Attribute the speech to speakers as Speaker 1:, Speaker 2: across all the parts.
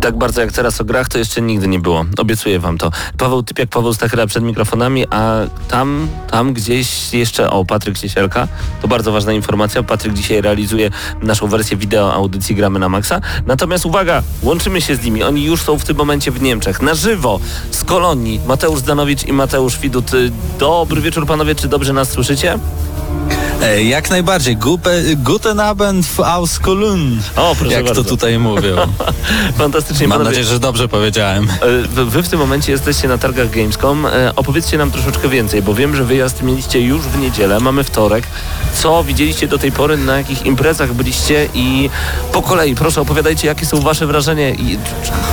Speaker 1: Tak bardzo jak teraz o grach to jeszcze nigdy nie było. Obiecuję wam to. Paweł Typiak, Paweł Stachera przed mikrofonami, a tam, tam gdzieś jeszcze, o Patryk Ciesielka, to bardzo ważna informacja. Patryk dzisiaj realizuje naszą wersję wideo audycji Gramy na Maxa. Natomiast uwaga, łączymy się z nimi. Oni już są w tym momencie w Niemczech. Na żywo, z Kolonii. Mateusz Zdanowicz i Mateusz Widut. Dobry wieczór panowie, czy dobrze nas słyszycie?
Speaker 2: Jak najbardziej. Guten Abend aus Köln.
Speaker 1: O, proszę
Speaker 2: Jak
Speaker 1: bardzo.
Speaker 2: to tutaj mówią.
Speaker 1: Fantastycznie,
Speaker 2: Mam
Speaker 1: panowie.
Speaker 2: nadzieję, że dobrze powiedziałem.
Speaker 1: E, Wy, w tym momencie jesteście na targach Gamescom. E, Opowiedzcie nam troszeczkę więcej, bo wiem, że wyjazd mieliście już w niedzielę, mamy wtorek. Co widzieliście do tej pory, na jakich imprezach byliście i po kolei, proszę opowiadajcie, jakie są wasze wrażenia i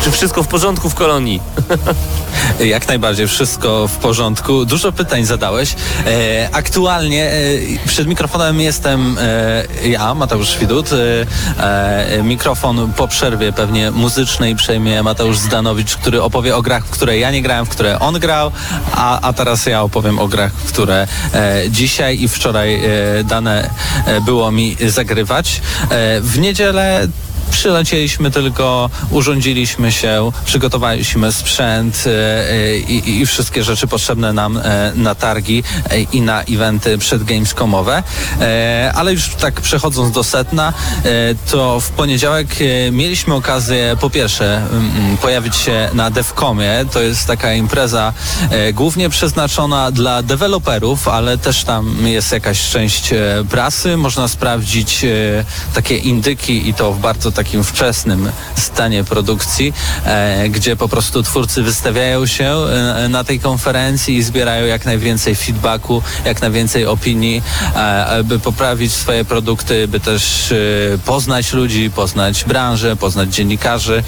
Speaker 1: czy, wszystko w porządku w kolonii?
Speaker 2: Jak najbardziej, wszystko w porządku. Dużo pytań zadałeś. E, aktualnie przed mikrofonem jestem e, ja, Mateusz Widut. E, e, mikrofon po przerwie pewnie muzycznej przejmie Mateusz Zdanowicz, który opowie o grach, w które ja nie grałem, w które on grał, a, a teraz ja opowiem o grach, które e, dzisiaj i wczoraj e, dane e, było mi zagrywać. W niedzielę Przylecieliśmy tylko, urządziliśmy się, przygotowaliśmy sprzęt e, e, i, i wszystkie rzeczy potrzebne nam e, na targi i na eventy przedgamescomowe. Ale już tak przechodząc do setna, to w poniedziałek mieliśmy okazję po pierwsze mm, pojawić się na DevComie. To jest taka impreza głównie przeznaczona dla deweloperów, ale też tam jest jakaś część prasy. Można sprawdzić takie indyki i to w bardzo takim wczesnym stanie produkcji, e, gdzie po prostu twórcy wystawiają się e, na tej konferencji i zbierają jak najwięcej feedbacku, jak najwięcej opinii, e, by poprawić swoje produkty, by też poznać ludzi, poznać branżę, poznać dziennikarzy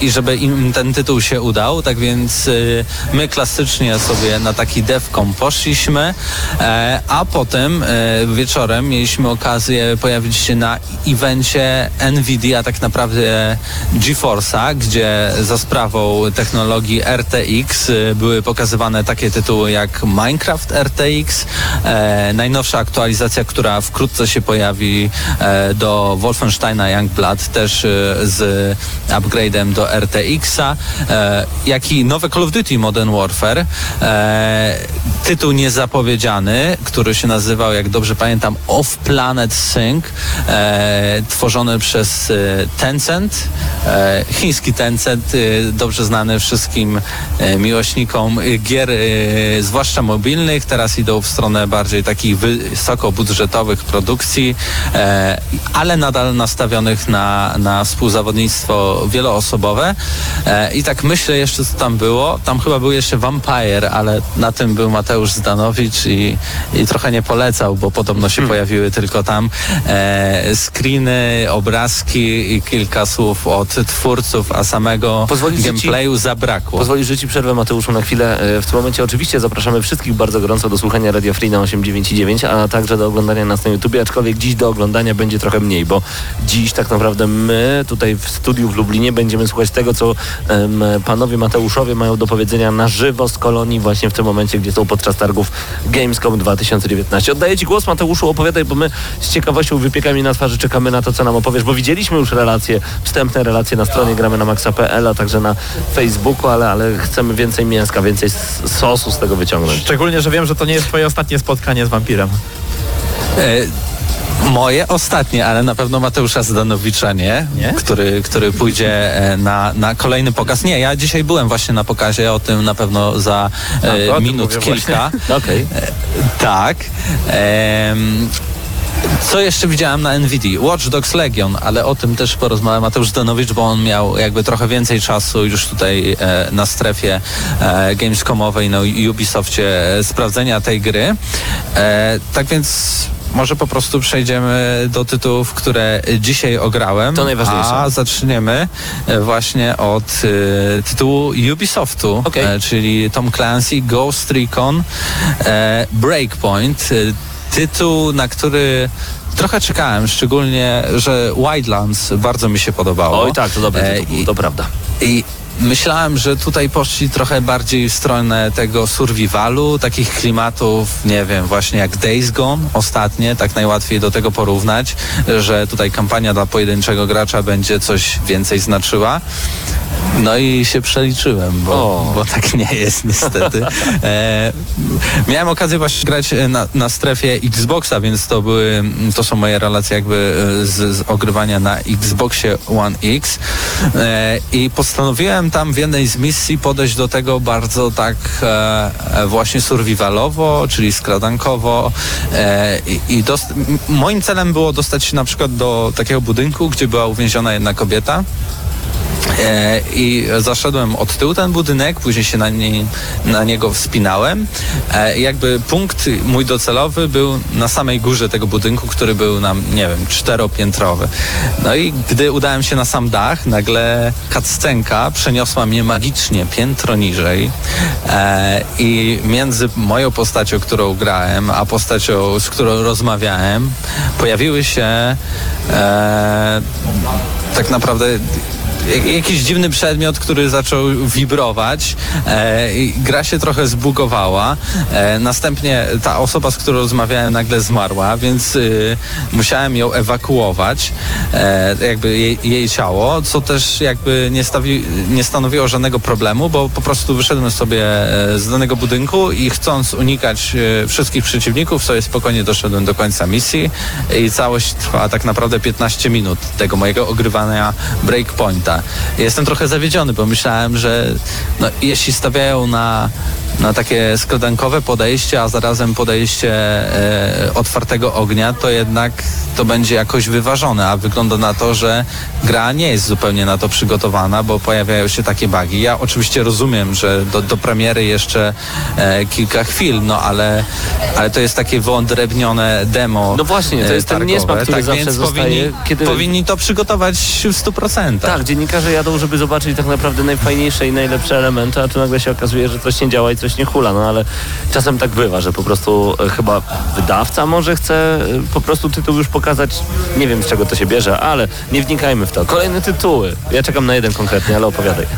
Speaker 2: i, żeby im ten tytuł się udał. Tak więc my klasycznie sobie na taki devcom poszliśmy, a potem wieczorem mieliśmy okazję pojawić się na evencie Nvidia, tak naprawdę GeForce'a, gdzie za sprawą technologii RTX y, były pokazywane takie tytuły jak Minecraft RTX, e, najnowsza aktualizacja, która wkrótce się pojawi e, do Wolfensteina Youngblood, też e, z upgrade'em do RTX-a, e, jak i nowe Call of Duty Modern Warfare. E, tytuł niezapowiedziany, który się nazywał, jak dobrze pamiętam, Off Planet Sync, e, tworzony przez e, Tencent, e, chiński Tencent, e, dobrze znany wszystkim e, miłośnikom gier, zwłaszcza mobilnych. Teraz idą w stronę bardziej takich wysokobudżetowych produkcji, e, ale nadal nastawionych na, na współzawodnictwo wieloosobowe. E, I tak myślę jeszcze, co tam było. Tam chyba był jeszcze Vampire, ale na tym był Mateusz Zdanowicz i, i trochę nie polecał, bo podobno się pojawiły tylko tam screeny, obrazki i kilka słów od twórców, a samego
Speaker 1: Pozwolisz, że ci-
Speaker 2: gameplayu zabrakło.
Speaker 1: Pozwolisz, że ci przerwę Mateuszu na chwilę. E, W tym momencie oczywiście zapraszamy wszystkich bardzo gorąco do słuchania Radio Free na 899, a także do oglądania nas na YouTubie, aczkolwiek dziś do oglądania będzie trochę mniej, bo dziś tak naprawdę my tutaj w studiu w Lublinie będziemy słuchać tego, co em, panowie Mateuszowie mają do powiedzenia na żywo z kolonii właśnie w tym momencie, gdzie są podczas targów Gamescom 2019. Oddaję ci głos Mateuszu, opowiadaj, bo my z ciekawością wypiekami na twarzy czekamy na to, co nam opowiesz, bo widzieliśmy już relacje, wstępne relacje na stronie gramy na maxa.pl, a także na Facebooku, ale, ale chcemy więcej mięska, więcej sosu z tego wyciągnąć.
Speaker 3: Szczególnie, że wiem, że to nie jest twoje ostatnie spotkanie z wampirem.
Speaker 2: E, Moje ostatnie, ale na pewno Mateusza Zdanowicza nie,
Speaker 3: Nie?
Speaker 2: Który, który pójdzie e, na, na kolejny pokaz. Nie, ja dzisiaj byłem właśnie na pokazie, o tym na pewno za
Speaker 3: to
Speaker 2: e, minut kilka.
Speaker 1: Okej.
Speaker 2: Tak. Em, Co jeszcze widziałem na NVIDIA? Watch Dogs Legion, ale o tym też porozmawia Mateusz Danowicz, bo on miał jakby trochę więcej czasu już tutaj e, na strefie e, Gamescomowej, na Ubisoftie e, sprawdzenia tej gry. E, tak więc może po prostu przejdziemy do tytułów, które dzisiaj ograłem.
Speaker 1: To najważniejsze.
Speaker 2: A zaczniemy e, właśnie od e, tytułu Ubisoftu,
Speaker 1: Okej.
Speaker 2: e, czyli Tom Clancy, Ghost Recon, e, Breakpoint. E, tytuł, na który trochę czekałem, szczególnie, że Wildlands bardzo mi się podobało.
Speaker 1: Oj tak, to dobry
Speaker 2: E,
Speaker 1: tytuł,
Speaker 2: i-
Speaker 1: to prawda.
Speaker 2: i myślałem, że tutaj poszli trochę bardziej w stronę tego survivalu, takich klimatów, nie wiem, właśnie jak Days Gone ostatnie, tak najłatwiej do tego porównać, że tutaj kampania dla pojedynczego gracza będzie coś więcej znaczyła. No i się przeliczyłem, bo, bo tak nie jest niestety. E, miałem okazję właśnie grać e, na, na strefie Xboxa, więc to były, to są moje relacje jakby e, z, z ogrywania na Xboxie One X e, i postanowiłem tam w jednej z misji podejść do tego bardzo tak e, e, właśnie survivalowo, czyli skradankowo e, i, dost, moim celem było dostać się na przykład do takiego budynku, gdzie była uwięziona jedna kobieta I zaszedłem od tyłu ten budynek, później się na, nie, na niego wspinałem. E, jakby punkt mój docelowy był na samej górze tego budynku, który był nam, nie wiem, czteropiętrowy. No i gdy udałem się na sam dach, nagle cutscenka przeniosła mnie magicznie piętro niżej e, i między moją postacią, którą grałem, a postacią, z którą rozmawiałem, pojawiły się e, tak naprawdę jakiś dziwny przedmiot, który zaczął wibrować. E, gra się trochę zbugowała. E, następnie ta osoba, z którą rozmawiałem, nagle zmarła, więc y, musiałem ją ewakuować, e, jakby jej, jej ciało, co też jakby nie, stawi, nie stanowiło żadnego problemu, bo po prostu wyszedłem sobie e, z danego budynku i chcąc unikać e, wszystkich przeciwników, sobie spokojnie doszedłem do końca misji i całość trwa tak naprawdę 15 minut tego mojego ogrywania breakpointa. Jestem trochę zawiedziony, bo myślałem, że no, jeśli stawiają na, na takie skradankowe podejście, a zarazem podejście e, otwartego ognia, to jednak to będzie jakoś wyważone, a wygląda na to, że gra nie jest zupełnie na to przygotowana, bo pojawiają się takie bugi. Ja oczywiście rozumiem, że do, do premiery jeszcze e, kilka chwil, no ale, ale to jest takie wyodrębnione demo.
Speaker 1: No właśnie, to
Speaker 2: e,
Speaker 1: jest ten
Speaker 2: targowe.
Speaker 1: niesmak, który
Speaker 2: tak,
Speaker 1: zawsze
Speaker 2: więc
Speaker 1: zostaje,
Speaker 2: powinni,
Speaker 1: kiedy-
Speaker 2: powinni to przygotować w 100%.
Speaker 1: Tak, dziennikarze jadą, żeby zobaczyć tak naprawdę najfajniejsze i najlepsze elementy, a tu nagle się okazuje, że coś nie działa i coś nie hula. No ale czasem tak bywa, że po prostu e, chyba wydawca może chce e, po prostu tytuł już pokazać. Nie wiem z czego to się bierze, ale nie wnikajmy w to. Kolejne tytuły. Ja czekam na jeden konkretnie, ale opowiadaj.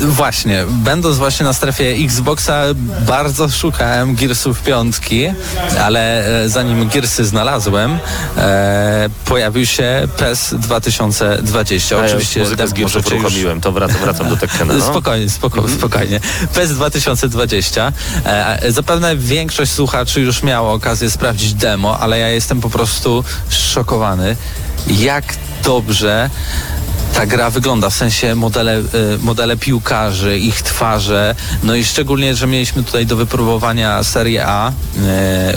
Speaker 2: Właśnie, będąc właśnie na strefie Xboxa, bardzo szukałem Gearsów piątki, ale e, zanim Gearsy znalazłem, e, pojawił się PES 2020.
Speaker 1: A ja
Speaker 2: Oczywiście
Speaker 1: już muzykę z Gearsów
Speaker 2: już-
Speaker 1: uruchomiłem, to wracam, wracam do Tekkena. No.
Speaker 2: Spokojnie, spoko, spokojnie. PES 2020. E, zapewne większość słuchaczy już miało okazję sprawdzić demo, ale ja jestem po prostu szokowany, jak dobrze ta gra wygląda, w sensie modele, e, modele piłkarzy, ich twarze, no i szczególnie, że mieliśmy tutaj do wypróbowania Serię A e,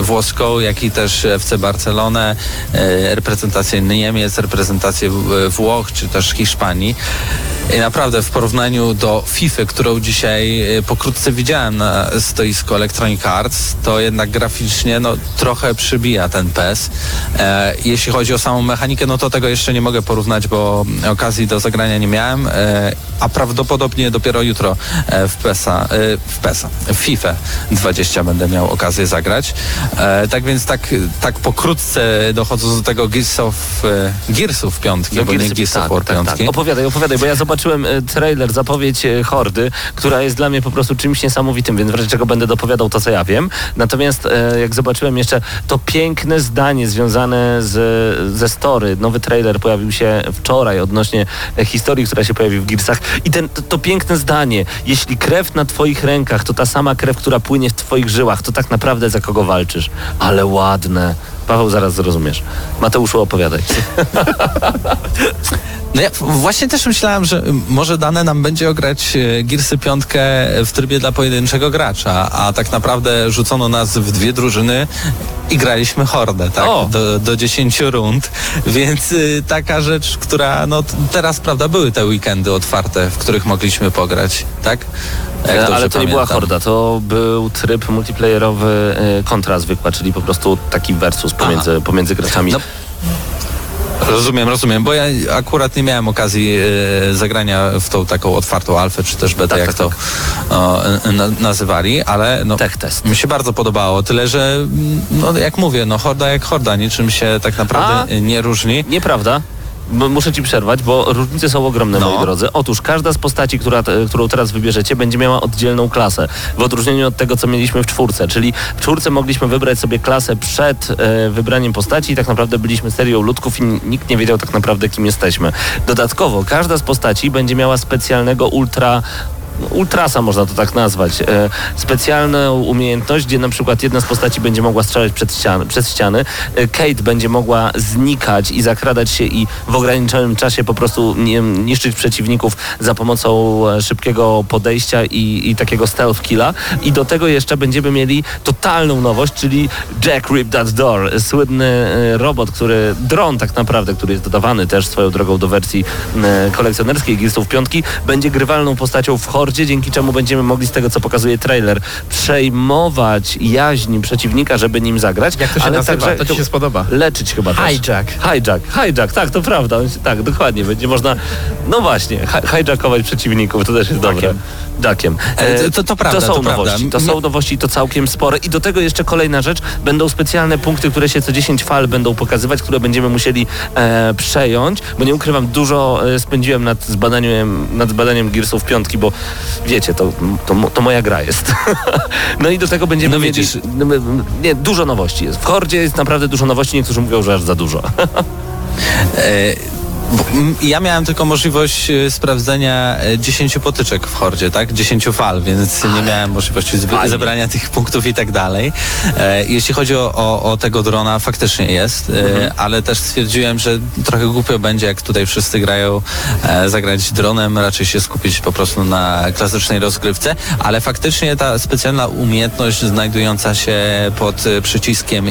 Speaker 2: włoską, jak i też FC Barcelonę, e, reprezentację Niemiec, reprezentację Włoch, czy też Hiszpanii. I naprawdę w porównaniu do FIFA, którą dzisiaj pokrótce widziałem na stoisku Electronic Arts, to jednak graficznie no, trochę przybija ten PES. E, jeśli chodzi o samą mechanikę, no to tego jeszcze nie mogę porównać, bo okazji do zagrania nie miałem, e, a prawdopodobnie dopiero jutro e, w PESa, e, w PESa, w FIFA 20 będę miał okazję zagrać. Tak więc tak, tak pokrótce dochodząc do tego Gearsów, Gearsów piątki, bo nie
Speaker 1: Gearsy-
Speaker 2: Gears of
Speaker 1: tak,
Speaker 2: War
Speaker 1: tak,
Speaker 2: piątki.
Speaker 1: tak. Opowiadaj, opowiadaj, bo ja zobaczyłem trailer, zapowiedź Hordy, która jest dla mnie po prostu czymś niesamowitym, więc w razie czego będę dopowiadał to, co ja wiem. Natomiast jak zobaczyłem jeszcze to piękne zdanie związane z, ze story, nowy trailer pojawił się wczoraj odnośnie historii, która się pojawi w Gearsach i ten, to, to piękne zdanie, jeśli krew na twoich rękach to ta sama krew, która płynie w twoich żyłach, to tak naprawdę za kogo walczysz. Ale ładne. Paweł, zaraz zrozumiesz. Mateuszu, opowiadaj.
Speaker 2: No ja właśnie też myślałem, że może dane nam będzie ograć e, Gearsy piątkę w trybie dla pojedynczego gracza, a tak naprawdę rzucono nas w dwie drużyny i graliśmy hordę, tak?
Speaker 1: O!
Speaker 2: Do, do 10 rund, więc y, taka rzecz, która no teraz, prawda, były te weekendy otwarte, w których mogliśmy pograć, tak?
Speaker 1: E, Ale to nie była
Speaker 2: pamiętam.
Speaker 1: horda, to był tryb multiplayerowy e, kontra zwykła, czyli po prostu taki versus pomiędzy, pomiędzy graczami.
Speaker 2: No, Rozumiem, rozumiem, bo ja akurat nie miałem okazji e, zagrania w tą taką otwartą alfę, czy też betę,
Speaker 1: Tak,
Speaker 2: jak
Speaker 1: tak,
Speaker 2: to o, e, na, nazywali, ale no,
Speaker 1: Tech test.
Speaker 2: mi się bardzo podobało, tyle że, no jak mówię, no horda jak horda, niczym się tak naprawdę
Speaker 1: A?
Speaker 2: nie różni.
Speaker 1: Nieprawda. Muszę ci przerwać, bo różnice są ogromne,
Speaker 2: No.
Speaker 1: moi drodzy. Otóż każda z postaci, która, którą teraz wybierzecie, będzie miała oddzielną klasę. W odróżnieniu od tego, co mieliśmy w czwórce. Czyli w czwórce mogliśmy wybrać sobie klasę przed e, wybraniem postaci i tak naprawdę byliśmy serią ludków i nikt nie wiedział tak naprawdę, kim jesteśmy. Dodatkowo, każda z postaci będzie miała specjalnego ultra Ultrasa można to tak nazwać. E, specjalną umiejętność, gdzie na przykład jedna z postaci będzie mogła strzelać przed ściany, przez ściany. E, Kate będzie mogła znikać i zakradać się i w ograniczonym czasie po prostu nie, niszczyć przeciwników za pomocą e, szybkiego podejścia i, i takiego stealth killa. I do tego jeszcze będziemy mieli totalną nowość, czyli Jack Rip That Door. Słynny e, robot, który, dron tak naprawdę, który jest dodawany też swoją drogą do wersji e, kolekcjonerskiej Gearsów piątki, będzie grywalną postacią w dzięki czemu będziemy mogli z tego, co pokazuje trailer, przejmować jaźń przeciwnika, żeby nim zagrać.
Speaker 3: Jak to się
Speaker 1: ale
Speaker 3: nazywa?
Speaker 1: także
Speaker 3: To ci się spodoba.
Speaker 1: Leczyć chyba też.
Speaker 3: Hijack.
Speaker 1: Hijack, hijack, tak, to prawda. Tak, dokładnie. Będzie można, no właśnie, hi- hijackować przeciwników, to też jest dobre. Jackiem.
Speaker 2: E, to- to- to prawda,
Speaker 1: To są
Speaker 2: to prawda.
Speaker 1: nowości, to
Speaker 2: Nie-
Speaker 1: są nowości, to całkiem spore. I do tego jeszcze kolejna rzecz, będą specjalne punkty, które się co 10 fal będą pokazywać, które będziemy musieli e, przejąć, bo nie ukrywam, dużo e, spędziłem nad zbadaniem, nad zbadaniem Gearsów piątki, bo wiecie, to, to, to moja gra jest. no i do tego będziemy
Speaker 2: No
Speaker 1: mieli,
Speaker 2: widzisz.
Speaker 1: no, my- nie, dużo nowości jest. W Hordzie jest naprawdę dużo nowości, niektórzy mówią, że aż za dużo.
Speaker 2: Ja miałem tylko możliwość e, sprawdzenia e, 10 potyczek w hordzie, tak? 10 fal, więc nie miałem możliwości zebrania tych punktów i tak dalej. E, jeśli chodzi o, o, o tego drona, faktycznie jest, e,
Speaker 1: Mhm.
Speaker 2: ale też stwierdziłem, że trochę głupio będzie, jak tutaj wszyscy grają, e, zagrać dronem, raczej się skupić po prostu na klasycznej rozgrywce, ale faktycznie ta specjalna umiejętność znajdująca się pod przyciskiem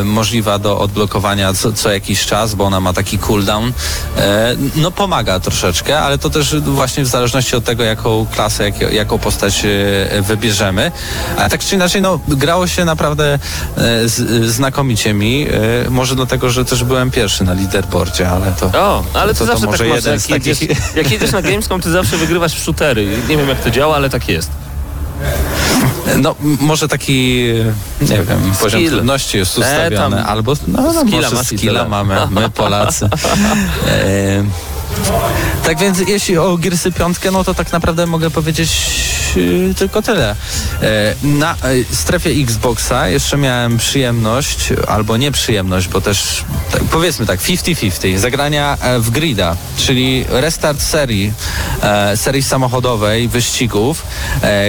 Speaker 2: Y, możliwa do odblokowania co, co jakiś czas, bo ona ma taki cooldown, e, no pomaga troszeczkę, ale to też właśnie w zależności od tego, jaką klasę, jak, jaką postać e, wybierzemy. A tak czy inaczej, no grało się naprawdę e, z, znakomicie mi, może dlatego, że też byłem pierwszy na leaderboardzie, ale to...
Speaker 1: O, ale to,
Speaker 2: To- to
Speaker 1: zawsze
Speaker 2: może
Speaker 1: tak masz, jak
Speaker 2: takich-
Speaker 1: jedziesz, jak jedziesz na Gamescom, ty zawsze wygrywasz w shootery. Nie wiem jak to działa, ale tak jest.
Speaker 2: No, może taki, e, nie wiem, poziom
Speaker 1: Skill.
Speaker 2: trudności jest
Speaker 1: E,
Speaker 2: ustawiony,
Speaker 1: tam
Speaker 2: albo, no, no
Speaker 1: skilla i
Speaker 2: skilla mamy, my Polacy. E, tak więc jeśli o Gearsy piątkę, no to tak naprawdę mogę powiedzieć e, tylko tyle. E, na e, strefie Xboxa jeszcze miałem przyjemność, albo nieprzyjemność, bo też tak, powiedzmy tak, 50-50, zagrania e, w grida, czyli restart serii, serii samochodowej, wyścigów,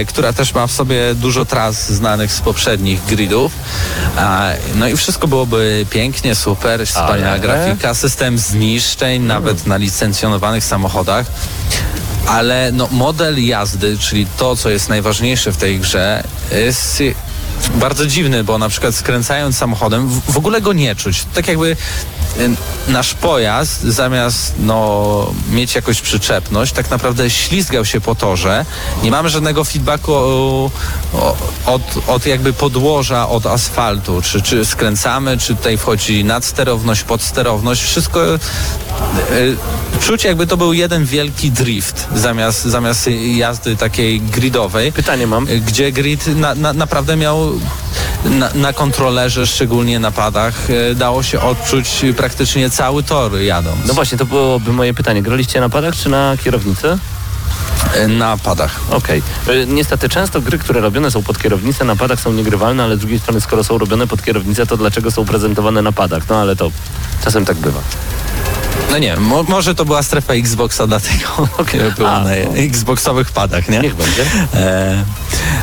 Speaker 2: która też ma w sobie dużo tras znanych z poprzednich gridów. No i wszystko byłoby pięknie, super, wspaniała
Speaker 1: Ale?
Speaker 2: grafika, system zniszczeń, nawet na licencjonowanych samochodach. Ale no, model jazdy, czyli to, co jest najważniejsze w tej grze, jest bardzo dziwny, bo na przykład skręcając samochodem w, w ogóle go nie czuć. Tak jakby nasz pojazd zamiast no, mieć jakąś przyczepność, tak naprawdę ślizgał się po torze. Nie mamy żadnego feedbacku o, o, od, od jakby podłoża, od asfaltu. Czy, czy skręcamy, czy tutaj wchodzi nadsterowność, podsterowność. Wszystko y, czuć jakby to był jeden wielki drift zamiast, zamiast jazdy takiej gridowej.
Speaker 1: Pytanie mam.
Speaker 2: Gdzie grid na, na, naprawdę miał na, na kontrolerze, szczególnie na padach, e, dało się odczuć praktycznie cały tor jadąc.
Speaker 1: No właśnie, to byłoby moje pytanie. Graliście na padach czy na kierownicy?
Speaker 2: E, Na padach.
Speaker 1: Okej. Y, Niestety często gry, które robione są pod kierownicę na padach są niegrywalne, ale z drugiej strony skoro są robione pod kierownicę, to dlaczego są prezentowane na padach? No ale to czasem tak bywa.
Speaker 2: No nie, mo, może to była strefa Xboxa, dlatego było
Speaker 1: A,
Speaker 2: na
Speaker 1: no.
Speaker 2: Xboxowych padach, nie?
Speaker 1: Niech będzie.
Speaker 2: E,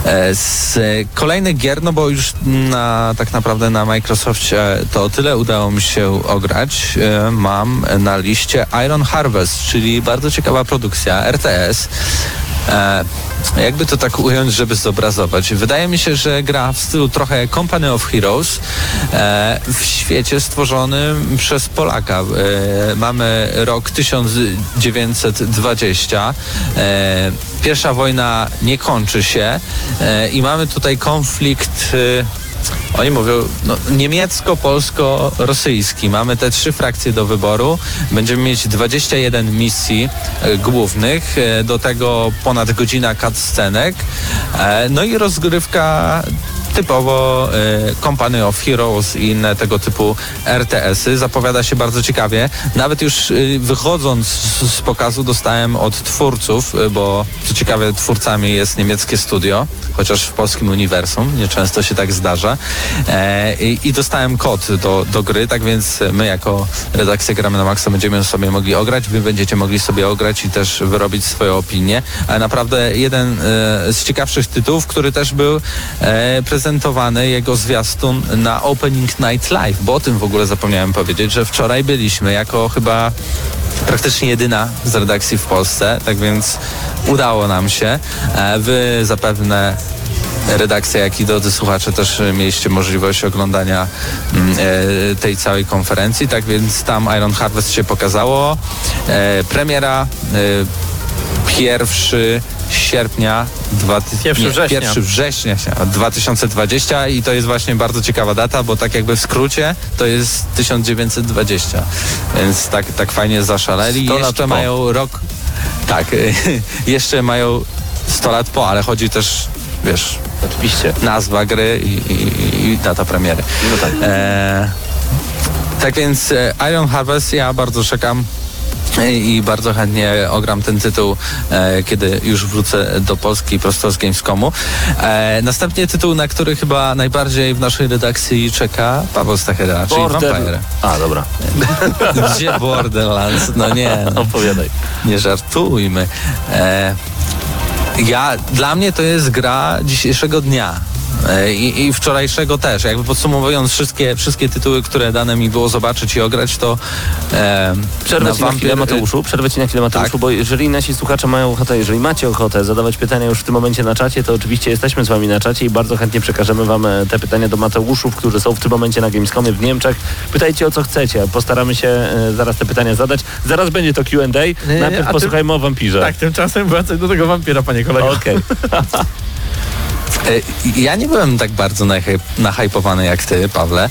Speaker 2: e, z kolejnych gier, no bo już na, tak naprawdę na Microsoftie to tyle udało mi się ograć. E, mam na liście Iron Harvest, czyli bardzo ciekawa produkcja, RTS. E, jakby to tak ująć, żeby zobrazować. Wydaje mi się, że gra w stylu trochę Company of Heroes e, w świecie stworzonym przez Polaka. E, mamy rok 1920. E, pierwsza wojna nie kończy się i mamy tutaj konflikt oni mówią no, niemiecko-polsko-rosyjski. Mamy te trzy frakcje do wyboru. Będziemy mieć 21 misji e, głównych, e, do tego ponad godzina cutscenek. E, no i rozgrywka typowo e, Company of Heroes i inne tego typu RTS-y. Zapowiada się bardzo ciekawie. Nawet już e, wychodząc z, pokazu dostałem od twórców, e, bo co ciekawe twórcami jest niemieckie studio, chociaż w polskim uniwersum, nieczęsto się tak zdarza. E, i, I dostałem kod do, do gry, tak więc my jako redakcja Gramy na Maxa będziemy sobie mogli ograć, wy będziecie mogli sobie ograć i też wyrobić swoje opinie. Ale naprawdę jeden e, z ciekawszych tytułów, który też był e, prezentowany, jego zwiastun na Opening Night Live, bo o tym w ogóle zapomniałem powiedzieć, że wczoraj byliśmy jako chyba praktycznie jedyna z redakcji w Polsce, tak więc udało nam się. E, Wy zapewne redakcja, jak i drodzy słuchacze też mieliście możliwość oglądania mm, e, tej całej konferencji, tak więc tam Iron Harvest się pokazało. E, premiera pierwszy sierpnia dwa, ty-
Speaker 3: Pierwszy września.
Speaker 2: 1 września się- 2020 i to jest właśnie bardzo ciekawa data, bo tak jakby w skrócie to jest 1920. Więc tak, tak fajnie zaszaleli.
Speaker 1: 100 lat
Speaker 2: Jeszcze
Speaker 1: po.
Speaker 2: mają rok. Tak, jeszcze mają 100 lat po, ale chodzi też, wiesz,
Speaker 1: Oczywiście.
Speaker 2: nazwa gry i, i, i data premiery.
Speaker 1: No tak.
Speaker 2: E, tak więc e, Iron Harvest ja bardzo czekam i bardzo chętnie ogram ten tytuł, e, kiedy już wrócę do Polski prosto z Gamescomu. E, następnie tytuł, na który chyba najbardziej w naszej redakcji czeka Paweł Stachera, czyli Vampire.
Speaker 1: A, dobra.
Speaker 2: Gdzie Borderlands? No nie, no,
Speaker 1: Opowiadaj.
Speaker 2: nie żartujmy. E, ja, dla mnie to jest gra dzisiejszego dnia. E, I, I wczorajszego też. Jakby podsumowując wszystkie, wszystkie tytuły, które dane mi było zobaczyć i ograć, to e,
Speaker 1: Przerwę ci na
Speaker 2: Vampir-
Speaker 1: chwilę, Mateuszu. Przerwę ci na chwilę, Mateuszu,
Speaker 2: Tak.
Speaker 1: bo jeżeli nasi słuchacze mają ochotę, jeżeli macie ochotę zadawać pytania już w tym momencie na czacie, to oczywiście jesteśmy z wami na czacie i bardzo chętnie przekażemy wam e, te pytania do Mateuszów, którzy są w tym momencie na Gamescomie w Niemczech. Pytajcie o co chcecie. Postaramy się e, zaraz te pytania zadać. Zaraz będzie to Q&A. Najpierw
Speaker 3: a ty-
Speaker 1: posłuchajmy o wampirze.
Speaker 3: Tak, tymczasem wracaj do tego wampira, panie kolego.
Speaker 1: Okej.
Speaker 2: E, Ja nie byłem tak bardzo nahy- nahypowany jak ty, Pawle,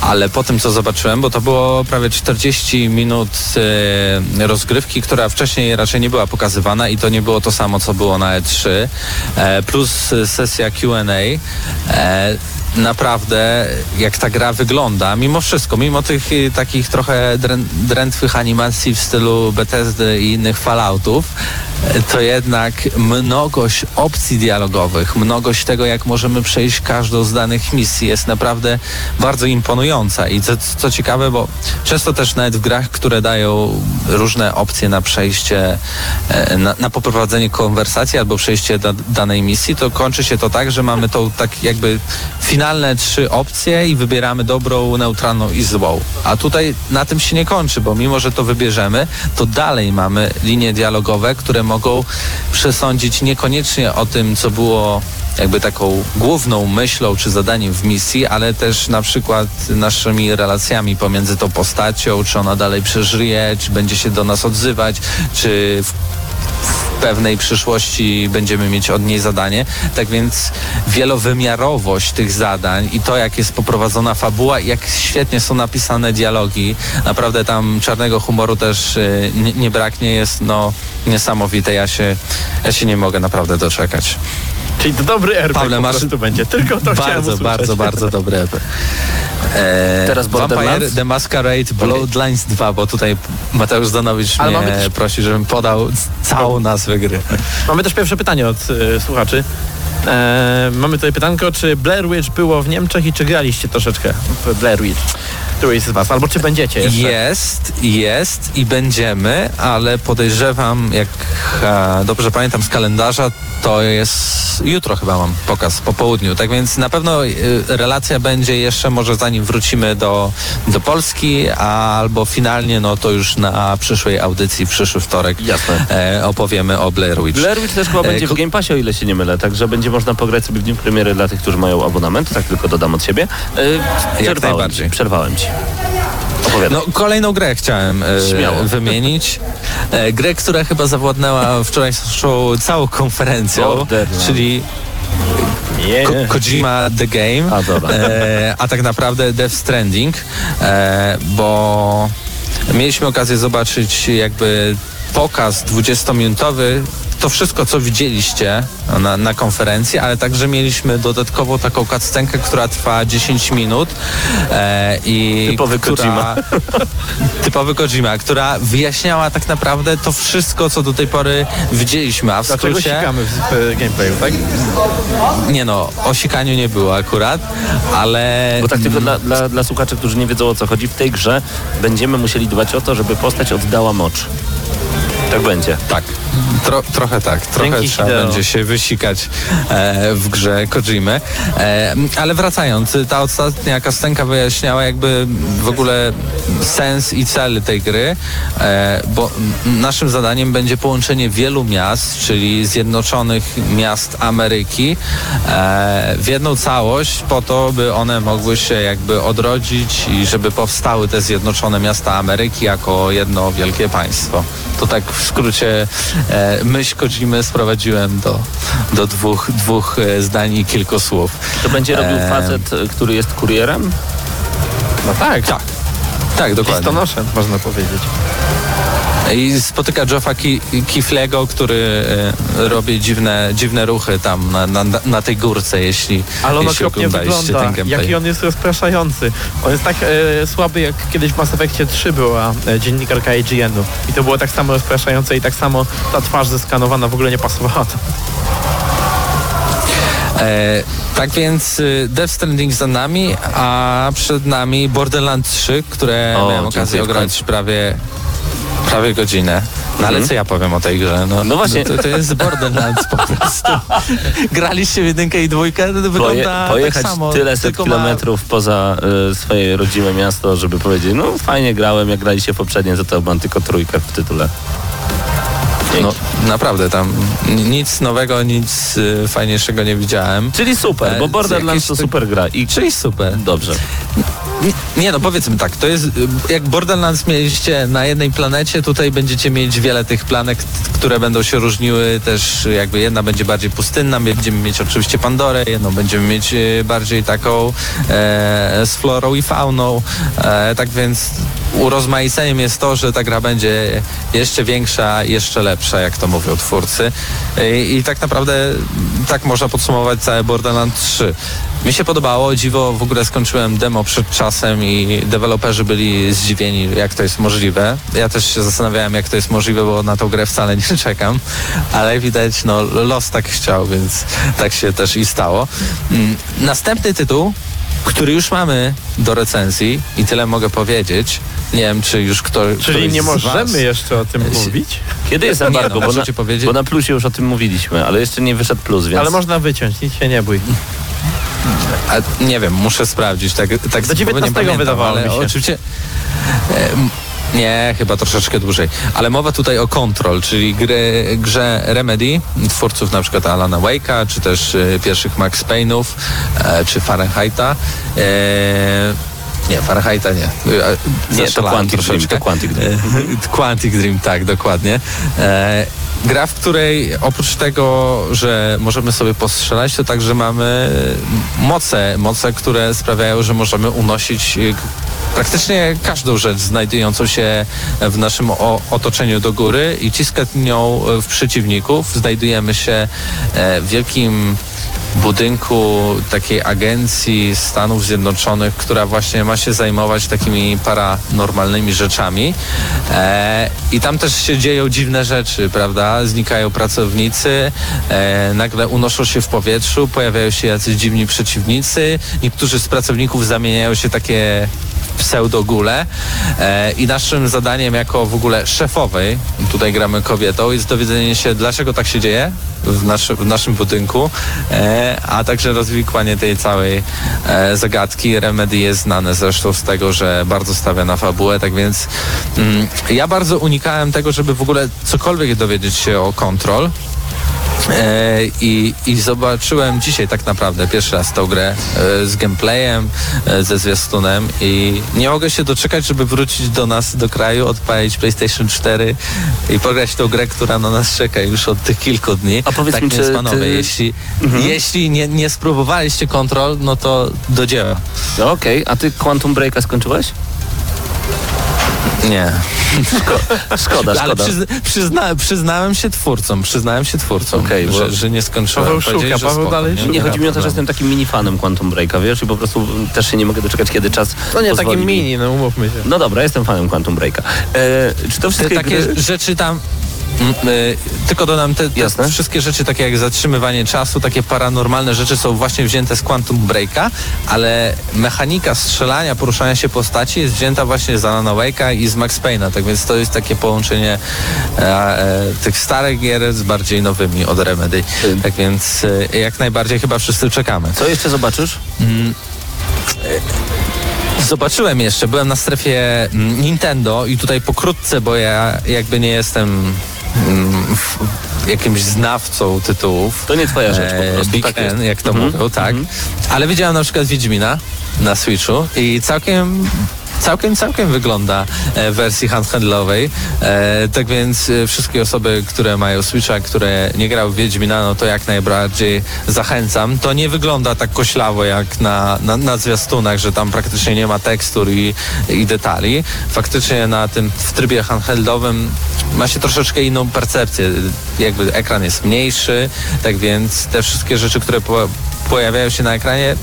Speaker 2: ale po tym, co zobaczyłem, bo to było prawie 40 minut e, rozgrywki, która wcześniej raczej nie była pokazywana i to nie było to samo, co było na E3, e, plus e, sesja Q&A. Naprawdę, jak ta gra wygląda, mimo wszystko, mimo tych e, takich trochę drę- drętwych animacji w stylu Bethesdy i innych Falloutów, e, to jednak mnogość opcji dialogowych, mnogość tego, jak możemy przejść każdą z danych misji jest naprawdę bardzo imponująca. I co, co ciekawe, bo często też nawet w grach, które dają różne opcje na przejście, e, na, na poprowadzenie konwersacji albo przejście do danej misji, to kończy się to tak, że mamy tą tak jakby finalne trzy opcje i wybieramy dobrą, neutralną i złą. A tutaj na tym się nie kończy, bo mimo, że to wybierzemy, to dalej mamy linie dialogowe, które mogą przesądzić niekoniecznie o tym, co było jakby taką główną myślą czy zadaniem w misji, ale też na przykład naszymi relacjami pomiędzy tą postacią, czy ona dalej przeżyje, czy będzie się do nas odzywać, czy w pewnej przyszłości będziemy mieć od niej zadanie. Tak więc wielowymiarowość tych zadań i to, jak jest poprowadzona fabuła i jak świetnie są napisane dialogi, naprawdę tam czarnego humoru też y, nie, nie braknie, jest no niesamowite. Ja się, ja się nie mogę naprawdę doczekać.
Speaker 3: Czyli to dobry RPG
Speaker 2: Pawle,
Speaker 3: po
Speaker 2: masz-
Speaker 3: prostu będzie. Tylko to
Speaker 2: Bardzo, bardzo, bardzo dobre. E,
Speaker 1: Teraz Borderlands?
Speaker 2: Vampire The Masquerade Bloodlines 2, bo tutaj Mateusz Zdanowicz
Speaker 3: Ale
Speaker 2: mnie
Speaker 3: mamy
Speaker 2: prosi, żebym podał całą nazwę gry.
Speaker 3: Mamy też pierwsze pytanie od e, słuchaczy. E, mamy tutaj pytanko, czy Blair Witch było w Niemczech i czy graliście troszeczkę w Blair Witch? Któryś z was, albo czy będziecie jeszcze?
Speaker 2: Jest, jest i będziemy, ale podejrzewam, jak e, dobrze pamiętam z kalendarza, to jest jutro chyba mam pokaz po południu. Tak więc na pewno e, relacja będzie jeszcze może zanim wrócimy do, do Polski, a, albo finalnie no to już na przyszłej audycji, przyszły wtorek
Speaker 1: Jasne.
Speaker 2: e, opowiemy o Blair Witch.
Speaker 1: Blair Witch też chyba
Speaker 2: E,
Speaker 1: będzie w Game Passie, o ile się nie mylę, także będzie można pograć sobie w dniu premiery dla tych, którzy mają abonament, tak tylko dodam od siebie. Yy, przerwałem
Speaker 2: najbardziej.
Speaker 1: ci, przerwałem ci. Opowiadam.
Speaker 2: No, kolejną grę chciałem e,
Speaker 1: Śmiało.
Speaker 2: wymienić. E, grę, która chyba zawładnęła wczorajszą całą konferencją, czyli. Ko Kojima The Game,
Speaker 1: A,
Speaker 2: e, a tak naprawdę Death Stranding, e, bo mieliśmy okazję zobaczyć jakby pokaz 20-minutowy, to wszystko, co widzieliście na, na konferencji, ale także mieliśmy dodatkowo taką cutscenkę, która trwa 10 minut e, i
Speaker 1: Typowy
Speaker 2: która,
Speaker 1: Kojima.
Speaker 2: typowy Kojima, która wyjaśniała tak naprawdę to wszystko, co do tej pory widzieliśmy, a w
Speaker 3: Dlaczego
Speaker 2: skrócie...
Speaker 3: sikamy w, w gameplayu, tak?
Speaker 2: Nie no, o sikaniu nie było akurat, ale...
Speaker 1: Bo tak tylko dla, dla, dla słuchaczy, którzy nie wiedzą o co chodzi, w tej grze będziemy musieli dbać o to, żeby postać oddała mocz. Tak będzie.
Speaker 2: Tak, tro, trochę tak. Trochę
Speaker 3: Dzięki
Speaker 2: trzeba
Speaker 3: Hideo.
Speaker 2: będzie się wysikać e, w grze Kojimy. E, ale wracając, ta ostatnia kastenka wyjaśniała jakby w ogóle sens i cel tej gry, e, bo naszym zadaniem będzie połączenie wielu miast, czyli zjednoczonych miast Ameryki e, w jedną całość po to, by one mogły się jakby odrodzić i żeby powstały te zjednoczone miasta Ameryki jako jedno wielkie państwo. To tak w skrócie e, myśl sprowadziłem do, do dwóch, dwóch e, zdań i kilku słów.
Speaker 1: To będzie robił
Speaker 2: Em.
Speaker 1: facet, który jest kurierem?
Speaker 3: No tak.
Speaker 2: Tak. Tak, dokładnie.
Speaker 3: Listonoszem, można powiedzieć.
Speaker 2: I spotyka Joffa Ki- Kiflego, który e, robi dziwne, dziwne ruchy tam na, na, na tej górce, jeśli,
Speaker 3: Ale on
Speaker 2: jeśli
Speaker 3: wygląda.
Speaker 2: ten gameplay.
Speaker 3: Jaki on jest rozpraszający. On jest tak e, słaby, jak kiedyś w Mass Effectie 3 była e, dziennikarka IGN-u. I to było tak samo rozpraszające i tak samo ta twarz zeskanowana w ogóle nie pasowała tam.
Speaker 2: E, tak więc y, Death Stranding za nami, a przed nami Borderlands 3, które
Speaker 1: O,
Speaker 2: miałem okazję ograć prawie, prawie godzinę. No ale
Speaker 1: Mhm.
Speaker 2: co ja powiem o tej grze? No,
Speaker 1: No właśnie.
Speaker 2: To, to jest Borderlands po prostu. Graliście w jedynkę i dwójkę, to
Speaker 1: Poje,
Speaker 2: wygląda
Speaker 1: pojechać
Speaker 2: tak samo.
Speaker 1: tyle set
Speaker 2: tylko ma-
Speaker 1: kilometrów poza y, swoje rodzime miasto, żeby powiedzieć, no fajnie grałem, jak graliście poprzednie, to to mam tylko trójkę w tytule.
Speaker 2: No, naprawdę, tam nic nowego, nic y, fajniejszego nie widziałem.
Speaker 1: Czyli super,
Speaker 2: E,
Speaker 1: bo Borderlands
Speaker 2: jakieś
Speaker 1: to
Speaker 2: tak-
Speaker 1: super gra i
Speaker 2: Czyli super.
Speaker 1: dobrze.
Speaker 2: Nie no, powiedzmy tak, to jest, y, jak Borderlands mieliście na jednej planecie, tutaj będziecie mieć wiele tych planet, które będą się różniły też, jakby jedna będzie bardziej pustynna, my będziemy mieć oczywiście Pandorę, jedną będziemy mieć y, bardziej taką e, z florą i fauną, e, tak więc urozmaiceniem jest to, że ta gra będzie jeszcze większa, jeszcze lepsza, jak to mówią twórcy i tak naprawdę tak można podsumować całe Borderlands 3. Mi się podobało, dziwo w ogóle skończyłem demo przed czasem i deweloperzy byli zdziwieni, jak to jest możliwe. Ja też się zastanawiałem, jak to jest możliwe, bo na tą grę wcale nie czekam, ale widać, no los tak chciał, więc tak się też i stało. Mm, Następny tytuł, który już mamy do recenzji i tyle mogę powiedzieć. Nie wiem, czy już kto,
Speaker 3: Czyli nie możemy jeszcze o tym mówić,
Speaker 1: Kiedy jest
Speaker 2: Nie,
Speaker 1: embargo?
Speaker 2: no,
Speaker 1: bo, na, bo na plusie już o tym mówiliśmy, ale jeszcze nie wyszedł plus, więc...
Speaker 3: ale można wyciąć, nic się nie bój.
Speaker 2: A, nie wiem, muszę sprawdzić. Tak, tak
Speaker 3: Do
Speaker 2: z głowy
Speaker 3: 19
Speaker 2: nie pamiętam,
Speaker 3: wydawało
Speaker 2: ale
Speaker 3: mi się.
Speaker 2: Oczywiście. E, nie, chyba troszeczkę dłużej. Ale mowa tutaj o Control, czyli gry, grze Remedy, twórców na przykład Alana Wake'a, czy też e, pierwszych Max Payne'ów, e, czy Fahrenheita. E, nie, Fahrenheita nie.
Speaker 1: Nie, to Quantic Dream,
Speaker 2: troszeczkę.
Speaker 1: to Quantic Dream.
Speaker 2: Quantic Dream, tak, dokładnie. Gra, w której oprócz tego, że możemy sobie postrzelać, to także mamy moce, moce, które sprawiają, że możemy unosić e, praktycznie każdą rzecz znajdującą się w naszym otoczeniu do góry i ciskać nią w przeciwników. Znajdujemy się e, w wielkim budynku takiej agencji Stanów Zjednoczonych, która właśnie ma się zajmować takimi paranormalnymi rzeczami. E, I tam też się dzieją dziwne rzeczy, prawda? Znikają pracownicy, e, nagle unoszą się w powietrzu, pojawiają się jacyś dziwni przeciwnicy. Niektórzy z pracowników zamieniają się takie pseudogule e, i naszym zadaniem jako w ogóle szefowej, tutaj gramy kobietą, jest dowiedzenie się, dlaczego tak się dzieje w, naszy, w naszym budynku, e, a także rozwikłanie tej całej e, zagadki. Remedy jest znane zresztą z tego, że bardzo stawia na fabułę, tak więc mm, ja bardzo unikałem tego, żeby w ogóle cokolwiek dowiedzieć się o Control. E, i, I zobaczyłem dzisiaj tak naprawdę pierwszy raz tą grę e, z gameplayem, e, ze zwiastunem i nie mogę się doczekać, żeby wrócić do nas, do kraju, odpalić PlayStation 4 i pograć tą grę, która na nas czeka już od tych kilku dni.
Speaker 1: A powiedz
Speaker 2: tak
Speaker 1: mi, czy
Speaker 2: panowie,
Speaker 1: ty-
Speaker 2: jeśli, jeśli nie, nie spróbowaliście kontrol, no to do dzieła.
Speaker 1: No Okej, a ty Quantum Breaka skończyłeś?
Speaker 2: Nie.
Speaker 1: Szkoda,
Speaker 2: Ale
Speaker 1: szkoda.
Speaker 2: przyzna, przyzna, przyznałem się twórcom, przyznałem się twórcom,
Speaker 1: bo-
Speaker 2: że, że nie skończyłem.
Speaker 3: Paweł szuka, Paweł
Speaker 2: spoko,
Speaker 3: dalej
Speaker 2: nie?
Speaker 3: szuka.
Speaker 1: Nie, chodzi mi o to, że jestem takim minifanem Quantum Breaka, wiesz, i po prostu też się nie mogę doczekać, kiedy czas
Speaker 3: No nie,
Speaker 1: pozwoli
Speaker 3: taki
Speaker 1: mi.
Speaker 3: mini, no umówmy się.
Speaker 1: No dobra, jestem fanem Quantum Breaka. E, czy to
Speaker 2: Te
Speaker 1: wszystkie
Speaker 2: takie
Speaker 1: gry...
Speaker 2: rzeczy tam. Mm, y, tylko dodam, te, te wszystkie rzeczy takie jak zatrzymywanie czasu, takie paranormalne rzeczy są właśnie wzięte z Quantum Breaka, ale mechanika strzelania, poruszania się postaci jest wzięta właśnie z Alana Wake'a i z Max Payne'a, tak więc to jest takie połączenie e, e, tych starych gier z bardziej nowymi od Remedy. Tak więc e, jak najbardziej chyba wszyscy czekamy.
Speaker 1: Co jeszcze zobaczysz?
Speaker 2: Zobaczyłem jeszcze, byłem na strefie mm, Nintendo i tutaj pokrótce, bo ja jakby nie jestem mm, jakimś znawcą tytułów.
Speaker 1: To nie twoja rzecz po prostu,
Speaker 2: Big
Speaker 1: tak
Speaker 2: N, jak to
Speaker 1: Mhm,
Speaker 2: mówią, tak. Ale widziałem na przykład Wiedźmina na Switchu i całkiem Całkiem, całkiem wygląda e, w wersji handheldowej. E, tak więc e, wszystkie osoby, które mają Switcha, które nie grały w Wiedźmina, no to jak najbardziej zachęcam. To nie wygląda tak koślawo jak na, na, na zwiastunach, że tam praktycznie nie ma tekstur i, i detali. Faktycznie na tym w trybie handheldowym ma się troszeczkę inną percepcję. Jakby ekran jest mniejszy, tak więc te wszystkie rzeczy, które po, pojawiają się na ekranie,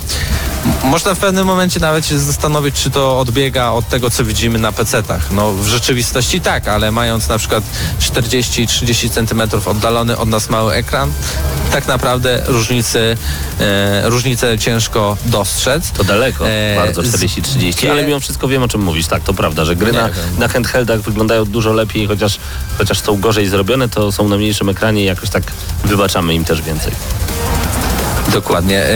Speaker 2: można w pewnym momencie nawet się zastanowić, czy to odbiega od tego, co widzimy na PC-tach. No w rzeczywistości tak, ale mając na przykład 40-30 centymetrów oddalony od nas mały ekran, tak naprawdę różnicy, e, różnicę ciężko dostrzec.
Speaker 1: To daleko,
Speaker 2: E,
Speaker 1: bardzo
Speaker 2: z-
Speaker 1: 40-30, ale mimo wszystko wiem o czym mówisz. Tak, to prawda, że gry na, na handheldach wyglądają dużo lepiej, chociaż, chociaż są gorzej zrobione, to są na mniejszym ekranie i jakoś tak wybaczamy im też więcej.
Speaker 2: Dokładnie. E,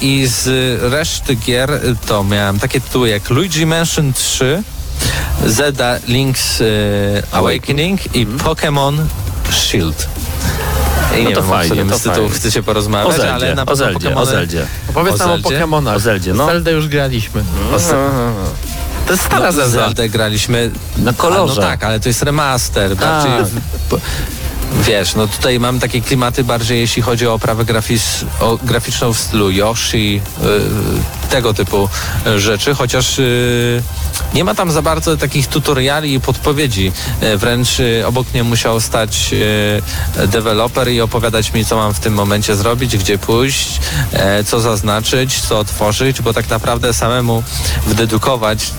Speaker 2: I z reszty gier to miałem takie tytuły jak Luigi Mansion 3, Zelda Link's e, Awakening i Pokémon Shield. I
Speaker 1: No
Speaker 2: nie
Speaker 1: to
Speaker 2: wiem,
Speaker 1: fajnie,
Speaker 2: o którym
Speaker 1: fajnie.
Speaker 2: chcecie
Speaker 1: O
Speaker 2: porozmawiać, ale
Speaker 1: Zeldzie,
Speaker 2: na
Speaker 1: o Zeldzie,
Speaker 2: Pokémony...
Speaker 1: o Zeldzie.
Speaker 3: Opowiedz nam o? Pokemonach.
Speaker 1: O Zeldzie, no.
Speaker 3: Zeldę już graliśmy. To jest stara
Speaker 2: No,
Speaker 3: Zelda.
Speaker 2: Zeldę graliśmy
Speaker 1: Na
Speaker 2: A,
Speaker 1: kolorze.
Speaker 2: no tak, ale to jest remaster. Bardziej
Speaker 1: Tak.
Speaker 2: w, wiesz, no tutaj mam takie klimaty bardziej jeśli chodzi o oprawę grafis, o, graficzną w stylu Yoshi, y, tego typu y, rzeczy, chociaż y, nie ma tam za bardzo takich tutoriali i podpowiedzi. Y, wręcz y, obok mnie musiał stać y, deweloper i opowiadać mi, co mam w tym momencie zrobić, gdzie pójść, co zaznaczyć, co otworzyć, bo tak naprawdę samemu wdedukować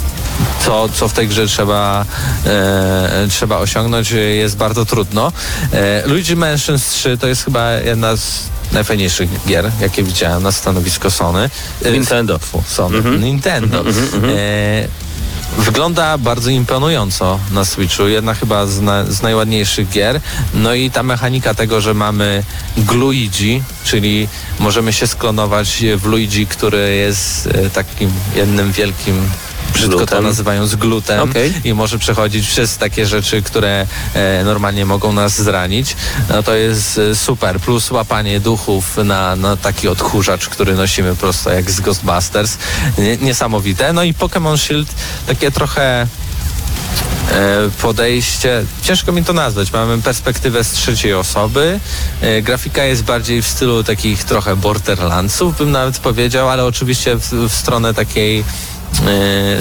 Speaker 2: co, co w tej grze trzeba, e, trzeba osiągnąć, jest bardzo trudno. E, Luigi Mansions 3 to jest chyba jedna z najfajniejszych gier, jakie widziałem na stanowisko Sony. E,
Speaker 1: Nintendo.
Speaker 2: Sony. Nintendo. E, Wygląda bardzo imponująco na Switchu, jedna chyba z, na, z najładniejszych gier. No i ta mechanika tego, że mamy Gluigi, czyli możemy się sklonować w Luigi, który jest e, takim jednym wielkim brzydko to nazywają z glutem
Speaker 1: Okej.
Speaker 2: i może przechodzić przez takie rzeczy, które e, normalnie mogą nas zranić. No to jest e, super. Plus łapanie duchów na, na taki odkurzacz, który nosimy prosto jak z Ghostbusters. Nie, niesamowite. No i Pokémon Shield takie trochę e, podejście, ciężko mi to nazwać, mamy perspektywę z trzeciej osoby, e, grafika jest bardziej w stylu takich trochę borderlandsów, bym nawet powiedział, ale oczywiście w, w stronę takiej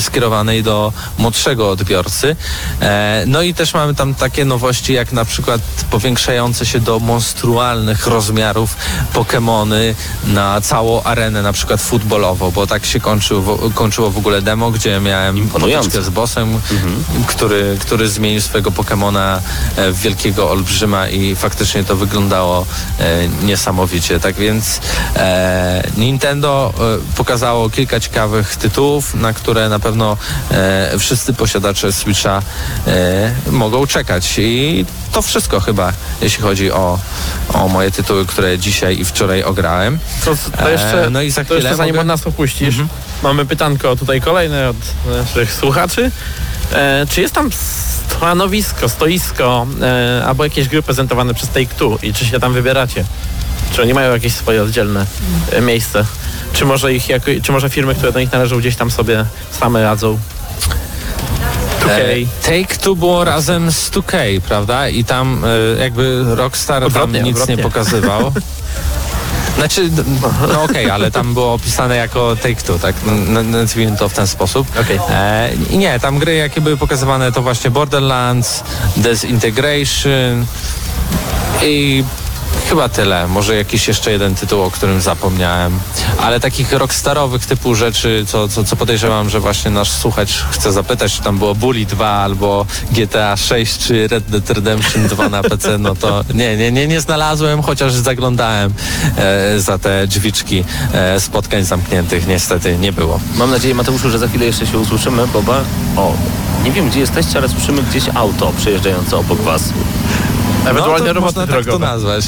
Speaker 2: skierowanej do młodszego odbiorcy. E, no i też mamy tam takie nowości, jak na przykład powiększające się do monstrualnych rozmiarów Pokemony na całą arenę, na przykład futbolową, bo tak się kończył, w- kończyło w ogóle demo, gdzie miałem potyczkę z bossem, który, który zmienił swojego Pokemona e, w wielkiego olbrzyma i faktycznie to wyglądało e, niesamowicie. Tak więc e, Nintendo e, pokazało kilka ciekawych tytułów, na które na pewno e, wszyscy posiadacze Switcha e, mogą czekać. I to wszystko chyba, jeśli chodzi o, o moje tytuły, które dzisiaj i wczoraj ograłem.
Speaker 3: To, to jeszcze,
Speaker 2: E, no i za
Speaker 3: to jeszcze
Speaker 2: chwilę
Speaker 3: zanim
Speaker 2: mogę-
Speaker 3: od nas opuścisz, mamy pytanko tutaj kolejne od naszych słuchaczy. E, czy jest tam stanowisko, stoisko e, albo jakieś gry prezentowane przez Take-Two i czy się tam wybieracie? Czy oni mają jakieś swoje oddzielne e, miejsce? Czy może ich jako, czy może firmy, które do nich należą gdzieś tam sobie same radzą? 2K.
Speaker 2: E, Take Two było razem z 2K, prawda? I tam e, jakby Rockstar
Speaker 3: Odwrotnie,
Speaker 2: tam nic
Speaker 3: odwrotnie.
Speaker 2: nie pokazywał. Znaczy, no okej, ale tam było opisane jako Take Two, tak? Nazwijmy to w ten sposób.
Speaker 3: Okej.
Speaker 2: E, nie, tam gry jakie były pokazywane to właśnie Borderlands, Desintegration i chyba tyle. Może jakiś jeszcze jeden tytuł, o którym zapomniałem. Ale takich rockstarowych typu rzeczy, co, co, co podejrzewam, że właśnie nasz słuchacz chce zapytać, czy tam było Bully 2 albo GTA 6 czy Red Dead Redemption 2 na PC, no to nie, nie, nie, nie znalazłem, chociaż zaglądałem e, za te drzwiczki e, spotkań zamkniętych. Niestety nie było.
Speaker 1: Mam nadzieję, Mateuszu, że za chwilę jeszcze się usłyszymy, Boba. O, nie wiem gdzie jesteście, ale słyszymy gdzieś auto przejeżdżające obok was.
Speaker 3: Ewentualnie
Speaker 2: no, to
Speaker 3: roboty
Speaker 2: można tak to
Speaker 3: drogowe.
Speaker 2: nazwać.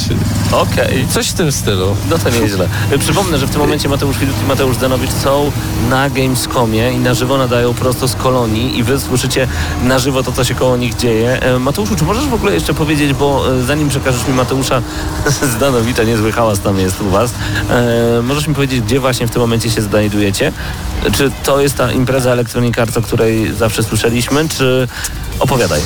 Speaker 1: Okej.
Speaker 2: Coś w tym stylu.
Speaker 1: No to nieźle. Przypomnę, że w tym momencie Mateusz Widut i Mateusz Danowicz są na Gamescomie i na żywo nadają prosto z kolonii i wy słyszycie na żywo to, co się koło nich dzieje. E, Mateuszu, czy możesz w ogóle jeszcze powiedzieć, bo e, zanim przekażesz mi Mateusza z Danowicza, niezły hałas tam jest u was, e, możesz mi powiedzieć, gdzie właśnie w tym momencie się znajdujecie? Czy to jest ta impreza Electronic Arts, o której zawsze słyszeliśmy, czy opowiadaj.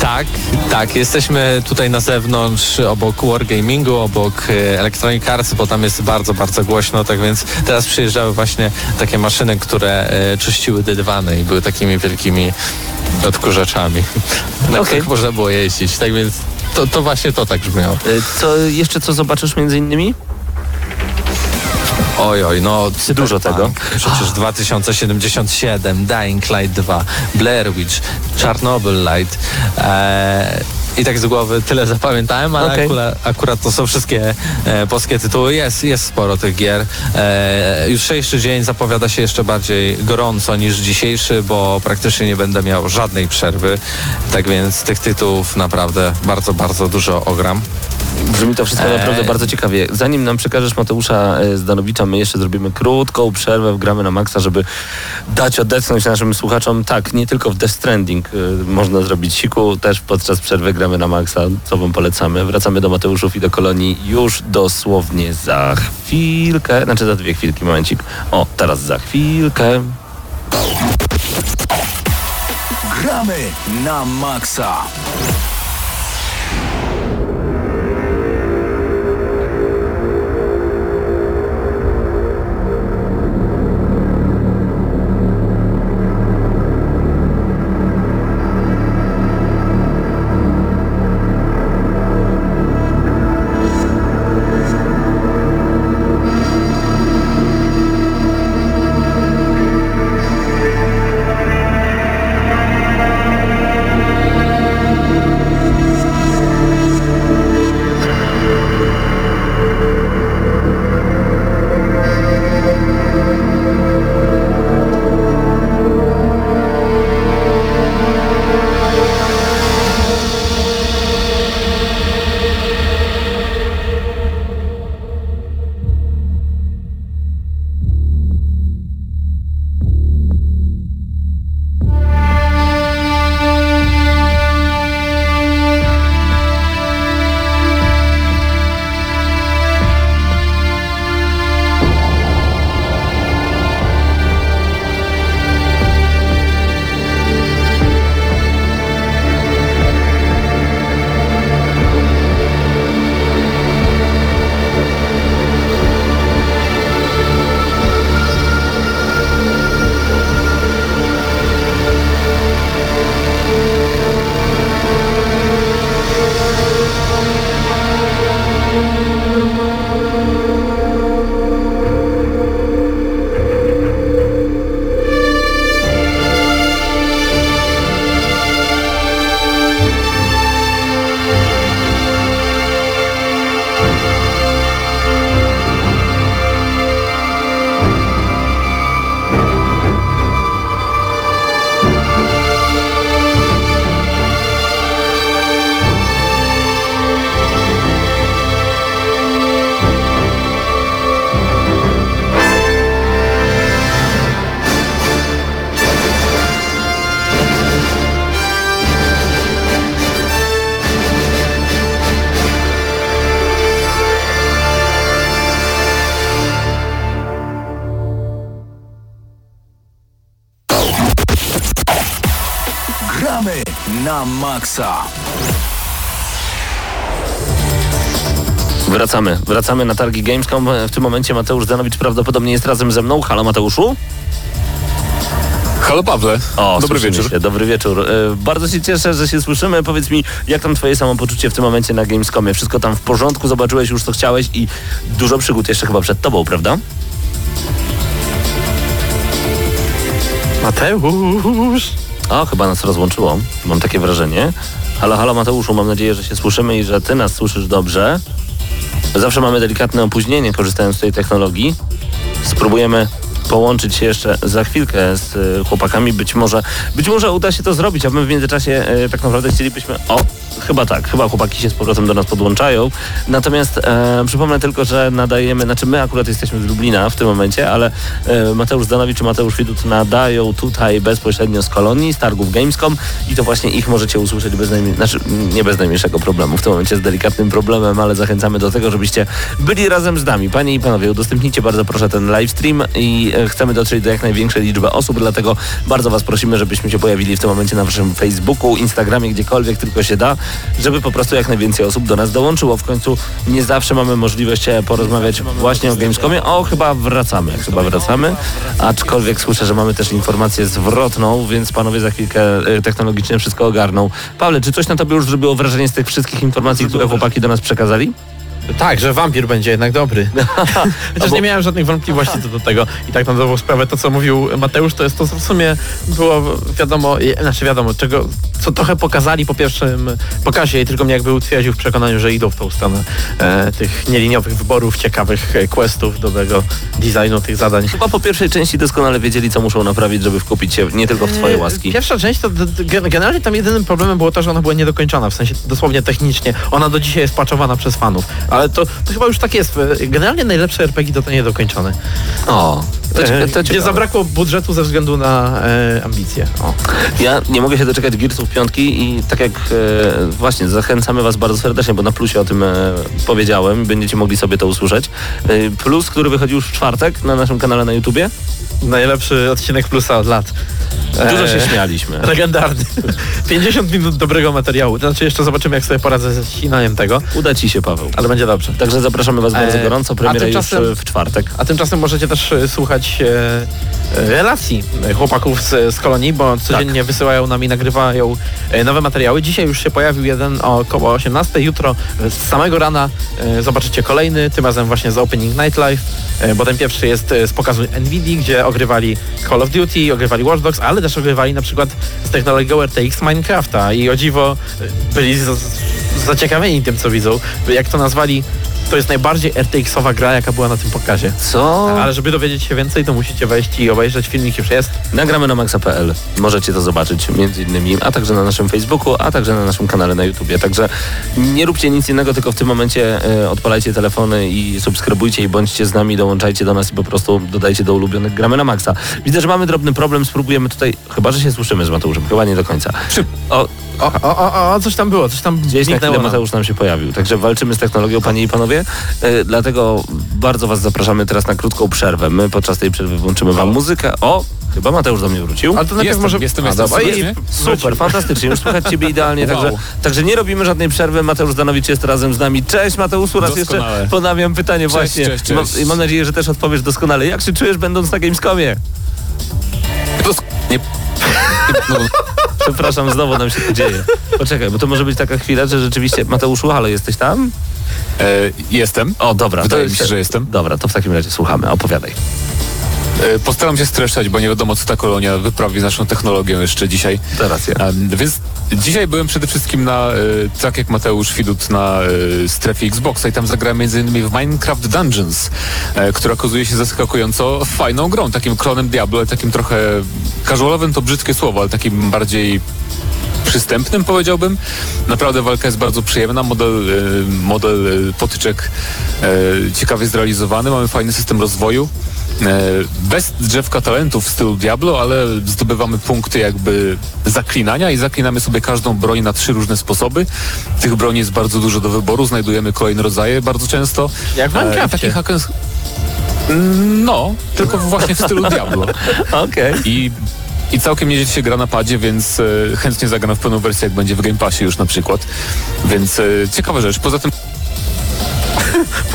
Speaker 2: Tak, tak. Jesteśmy tutaj na zewnątrz, obok Wargamingu, obok e, Electronic Arts, bo tam jest bardzo, bardzo głośno, tak więc teraz przyjeżdżały właśnie takie maszyny, które e, czyściły dywany i były takimi wielkimi odkurzaczami, na
Speaker 1: Okej.
Speaker 2: których można było jeździć. Tak więc to, to właśnie to tak brzmiało.
Speaker 1: E, Co jeszcze co zobaczysz między innymi?
Speaker 2: Oj, oj, no
Speaker 1: Dużo
Speaker 2: Cyberpunk,
Speaker 1: tego.
Speaker 2: Przecież 2077, Dying Light 2, Blair Witch, Chernobyl Light. E, I tak z głowy tyle zapamiętałem, ale
Speaker 1: Okej.
Speaker 2: akurat, akurat to są wszystkie e, polskie tytuły. Jest, jest sporo tych gier. E, jutrzejszy dzień zapowiada się jeszcze bardziej gorąco niż dzisiejszy, bo praktycznie nie będę miał żadnej przerwy. Tak więc tych tytułów naprawdę bardzo, bardzo dużo ogram.
Speaker 1: Brzmi to wszystko
Speaker 2: Eee.
Speaker 1: naprawdę bardzo ciekawie. Zanim nam przekażesz Mateusza e, Zdanowicza, my jeszcze zrobimy krótką przerwę, gramy na maksa, żeby dać odetchnąć naszym słuchaczom. Tak, nie tylko w Death Stranding e, można zrobić siku, też podczas przerwy gramy na maksa, co wam polecamy. Wracamy do Mateuszów i do kolonii już dosłownie za chwilkę, znaczy za dwie chwilki, momencik. O, teraz za chwilkę.
Speaker 4: Gramy na maksa.
Speaker 1: Wracamy, na targi Gamescom. W tym momencie Mateusz Zanowicz prawdopodobnie jest razem ze mną. Halo Mateuszu.
Speaker 5: Halo Pawle,
Speaker 1: O,
Speaker 5: dobry wieczór.
Speaker 1: Się. Dobry wieczór. E, bardzo się cieszę, że się słyszymy. Powiedz mi, jak tam twoje samopoczucie w tym momencie na Gamescomie? Wszystko tam w porządku? Zobaczyłeś już co chciałeś i dużo przygód jeszcze chyba przed tobą, prawda?
Speaker 3: Mateusz!
Speaker 1: O, chyba nas rozłączyło. Mam takie wrażenie. Halo, halo Mateuszu, mam nadzieję, że się słyszymy i że ty nas słyszysz dobrze. Zawsze mamy delikatne opóźnienie korzystając z tej technologii. Spróbujemy połączyć się jeszcze za chwilkę z e, chłopakami. Być może, być może uda się to zrobić, a my w międzyczasie e, tak naprawdę chcielibyśmy... O, chyba tak, chyba chłopaki się z powrotem do nas podłączają. Natomiast e, przypomnę tylko, że nadajemy, znaczy my akurat jesteśmy z Lublina w tym momencie, ale e, Mateusz Zdanowicz czy Mateusz Widut nadają tutaj bezpośrednio z kolonii, z targów Gamescom i to właśnie ich możecie usłyszeć bez najmniej, znaczy nie bez najmniejszego problemu, w tym momencie z delikatnym problemem, ale zachęcamy do tego, żebyście byli razem z nami. Panie i panowie, udostępnijcie bardzo proszę ten live stream i e, chcemy dotrzeć do jak największej liczby osób, dlatego bardzo was prosimy, żebyśmy się pojawili w tym momencie na waszym Facebooku, Instagramie, gdziekolwiek tylko się da, żeby po prostu jak najwięcej osób do nas dołączyło. W końcu nie zawsze mamy możliwość e, porozmawiać właśnie o Gamescomie. O, chyba wracamy, chyba wracamy. Aczkolwiek słyszę, że mamy też informację zwrotną, więc panowie za chwilkę e, technologicznie wszystko ogarną. Pawle, czy coś na tobie już zrobiło wrażenie z tych wszystkich informacji, które chłopaki do nas przekazali?
Speaker 3: Tak, że wampir będzie jednak dobry. Chociaż
Speaker 1: bo-
Speaker 3: nie miałem żadnych wątpliwości co do tego. I tak na dobrą sprawę to, co mówił Mateusz, to jest to, co w sumie było wiadomo, e, znaczy wiadomo, czego, co trochę pokazali po pierwszym pokazie i tylko mnie jakby utwierdził w przekonaniu, że idą w tą stronę e, tych nieliniowych wyborów, ciekawych e, questów, dobrego designu tych zadań.
Speaker 1: Chyba po pierwszej części doskonale wiedzieli, co muszą naprawić, żeby wkupić się nie tylko w twoje łaski.
Speaker 3: Pierwsza część to generalnie tam jedynym problemem było to, że ona była niedokończona, w sensie dosłownie technicznie. Ona do dzisiaj jest paczowana przez fanów. Ale to, to chyba już tak jest. Generalnie najlepsze RPG to to niedokończone.
Speaker 1: O, to,
Speaker 3: E,
Speaker 1: to
Speaker 3: Gdzie
Speaker 1: ciekawe.
Speaker 3: zabrakło budżetu ze względu na e, ambicje. O.
Speaker 1: Ja nie mogę się doczekać Gearsów piątki i tak jak e, właśnie zachęcamy Was bardzo serdecznie, bo na plusie o tym e, powiedziałem, będziecie mogli sobie to usłyszeć. E, plus, który wychodzi już w czwartek na naszym kanale na YouTubie.
Speaker 3: Najlepszy odcinek plusa od lat.
Speaker 1: Dużo się
Speaker 3: E,
Speaker 1: śmialiśmy.
Speaker 3: Legendarny. 50 minut dobrego materiału. Znaczy jeszcze zobaczymy, jak sobie poradzę ze ścinaniem tego,
Speaker 1: Uda Ci się, Paweł.
Speaker 3: ale będzie dobrze.
Speaker 1: Także zapraszamy Was bardzo
Speaker 3: E,
Speaker 1: gorąco. Premiera
Speaker 3: tymczasem-
Speaker 1: już e, w czwartek.
Speaker 3: A tymczasem możecie też słuchać e, relacji chłopaków z, z kolonii, bo codziennie wysyłają nam i nagrywają nowe materiały. Dzisiaj już się pojawił jeden około 18. Jutro z samego rana e, zobaczycie kolejny, tym razem właśnie z Opening Night Live, e, bo ten pierwszy jest z pokazu NVIDII, gdzie ogrywali Call of Duty, ogrywali Watch Dogs, ale też ogrywali na przykład z technologią RTX Minecrafta i o dziwo e, byli zaciekawieni tym, co widzą. Jak to nazwali, to jest najbardziej RTX-owa gra, jaka była na tym pokazie.
Speaker 1: Co?
Speaker 3: Ale żeby dowiedzieć się więcej, to musicie wejść i obejrzeć filmik już jest.
Speaker 1: Nagramy na maxa.pl. Możecie to zobaczyć między innymi, a także na naszym Facebooku, a także na naszym kanale na YouTubie. Także nie róbcie nic innego, tylko w tym momencie e, odpalajcie telefony i subskrybujcie i bądźcie z nami, dołączajcie do nas i po prostu dodajcie do ulubionych gramy na maksa. Widzę, że mamy drobny problem, spróbujemy tutaj, chyba, że się słyszymy z Mateuszem, chyba nie do końca. O,
Speaker 3: O, o, o, o coś tam było, coś tam
Speaker 1: Gdzieś na chwilę
Speaker 3: nam.
Speaker 1: Mateusz nam się pojawił. Także walczymy z technologią, panie i panowie. E, dlatego bardzo was zapraszamy teraz na krótką przerwę. My podczas tej przerwy włączymy wam muzykę. O, chyba Mateusz do mnie wrócił.
Speaker 3: Ale to najpierw
Speaker 5: Jestem,
Speaker 3: może...
Speaker 5: jestem,
Speaker 3: A,
Speaker 5: jestem.
Speaker 3: i-
Speaker 5: mnie?
Speaker 1: Super, fantastycznie. Już słychać ciebie idealnie.
Speaker 5: Wow.
Speaker 1: Także, także nie robimy żadnej przerwy. Mateusz Danowicz jest razem z nami. Cześć Mateuszu, raz jeszcze
Speaker 5: Doskonale.
Speaker 1: ponawiam pytanie właśnie.
Speaker 5: cześć,
Speaker 1: I mam-
Speaker 5: cześć.
Speaker 1: I mam nadzieję, że też odpowiesz doskonale. Jak się czujesz będąc na Gamescomie?
Speaker 5: To nie, no,
Speaker 1: Przepraszam, znowu nam się to dzieje. Poczekaj, bo to może być taka chwila, że rzeczywiście... Mateuszu, halo, jesteś tam?
Speaker 5: E, jestem.
Speaker 1: O, dobra.
Speaker 5: Wydaje mi się, że jestem.
Speaker 1: Dobra, to w takim razie słuchamy. Opowiadaj.
Speaker 5: E, postaram się streszczać, bo nie wiadomo, co ta kolonia wyprawi z naszą technologią jeszcze dzisiaj.
Speaker 1: To racja.
Speaker 5: Więc dzisiaj byłem przede wszystkim na, e, tak jak Mateusz Widut, na e, strefie Xboxa i tam zagrałem m.in. w Minecraft Dungeons, która okazuje się zaskakująco fajną grą, takim klonem Diablo, takim trochę casualowym to brzydkie słowo, ale takim bardziej przystępnym powiedziałbym. Naprawdę walka jest bardzo przyjemna, model, model potyczek ciekawie zrealizowany, mamy fajny system rozwoju. E, Bez drzewka talentów w stylu Diablo, ale zdobywamy punkty jakby zaklinania i zaklinamy sobie każdą broń na trzy różne sposoby. Tych broni jest bardzo dużo do wyboru, znajdujemy kolejne rodzaje bardzo często.
Speaker 3: Jak w
Speaker 5: E, hack and... No, tylko właśnie w stylu Diablo.
Speaker 1: Okej.
Speaker 5: I i całkiem nieźle się gra na padzie, więc e, chętnie zagram w pełną wersję, jak będzie w Game Passie już na przykład. Więc e, ciekawa rzecz. Poza tym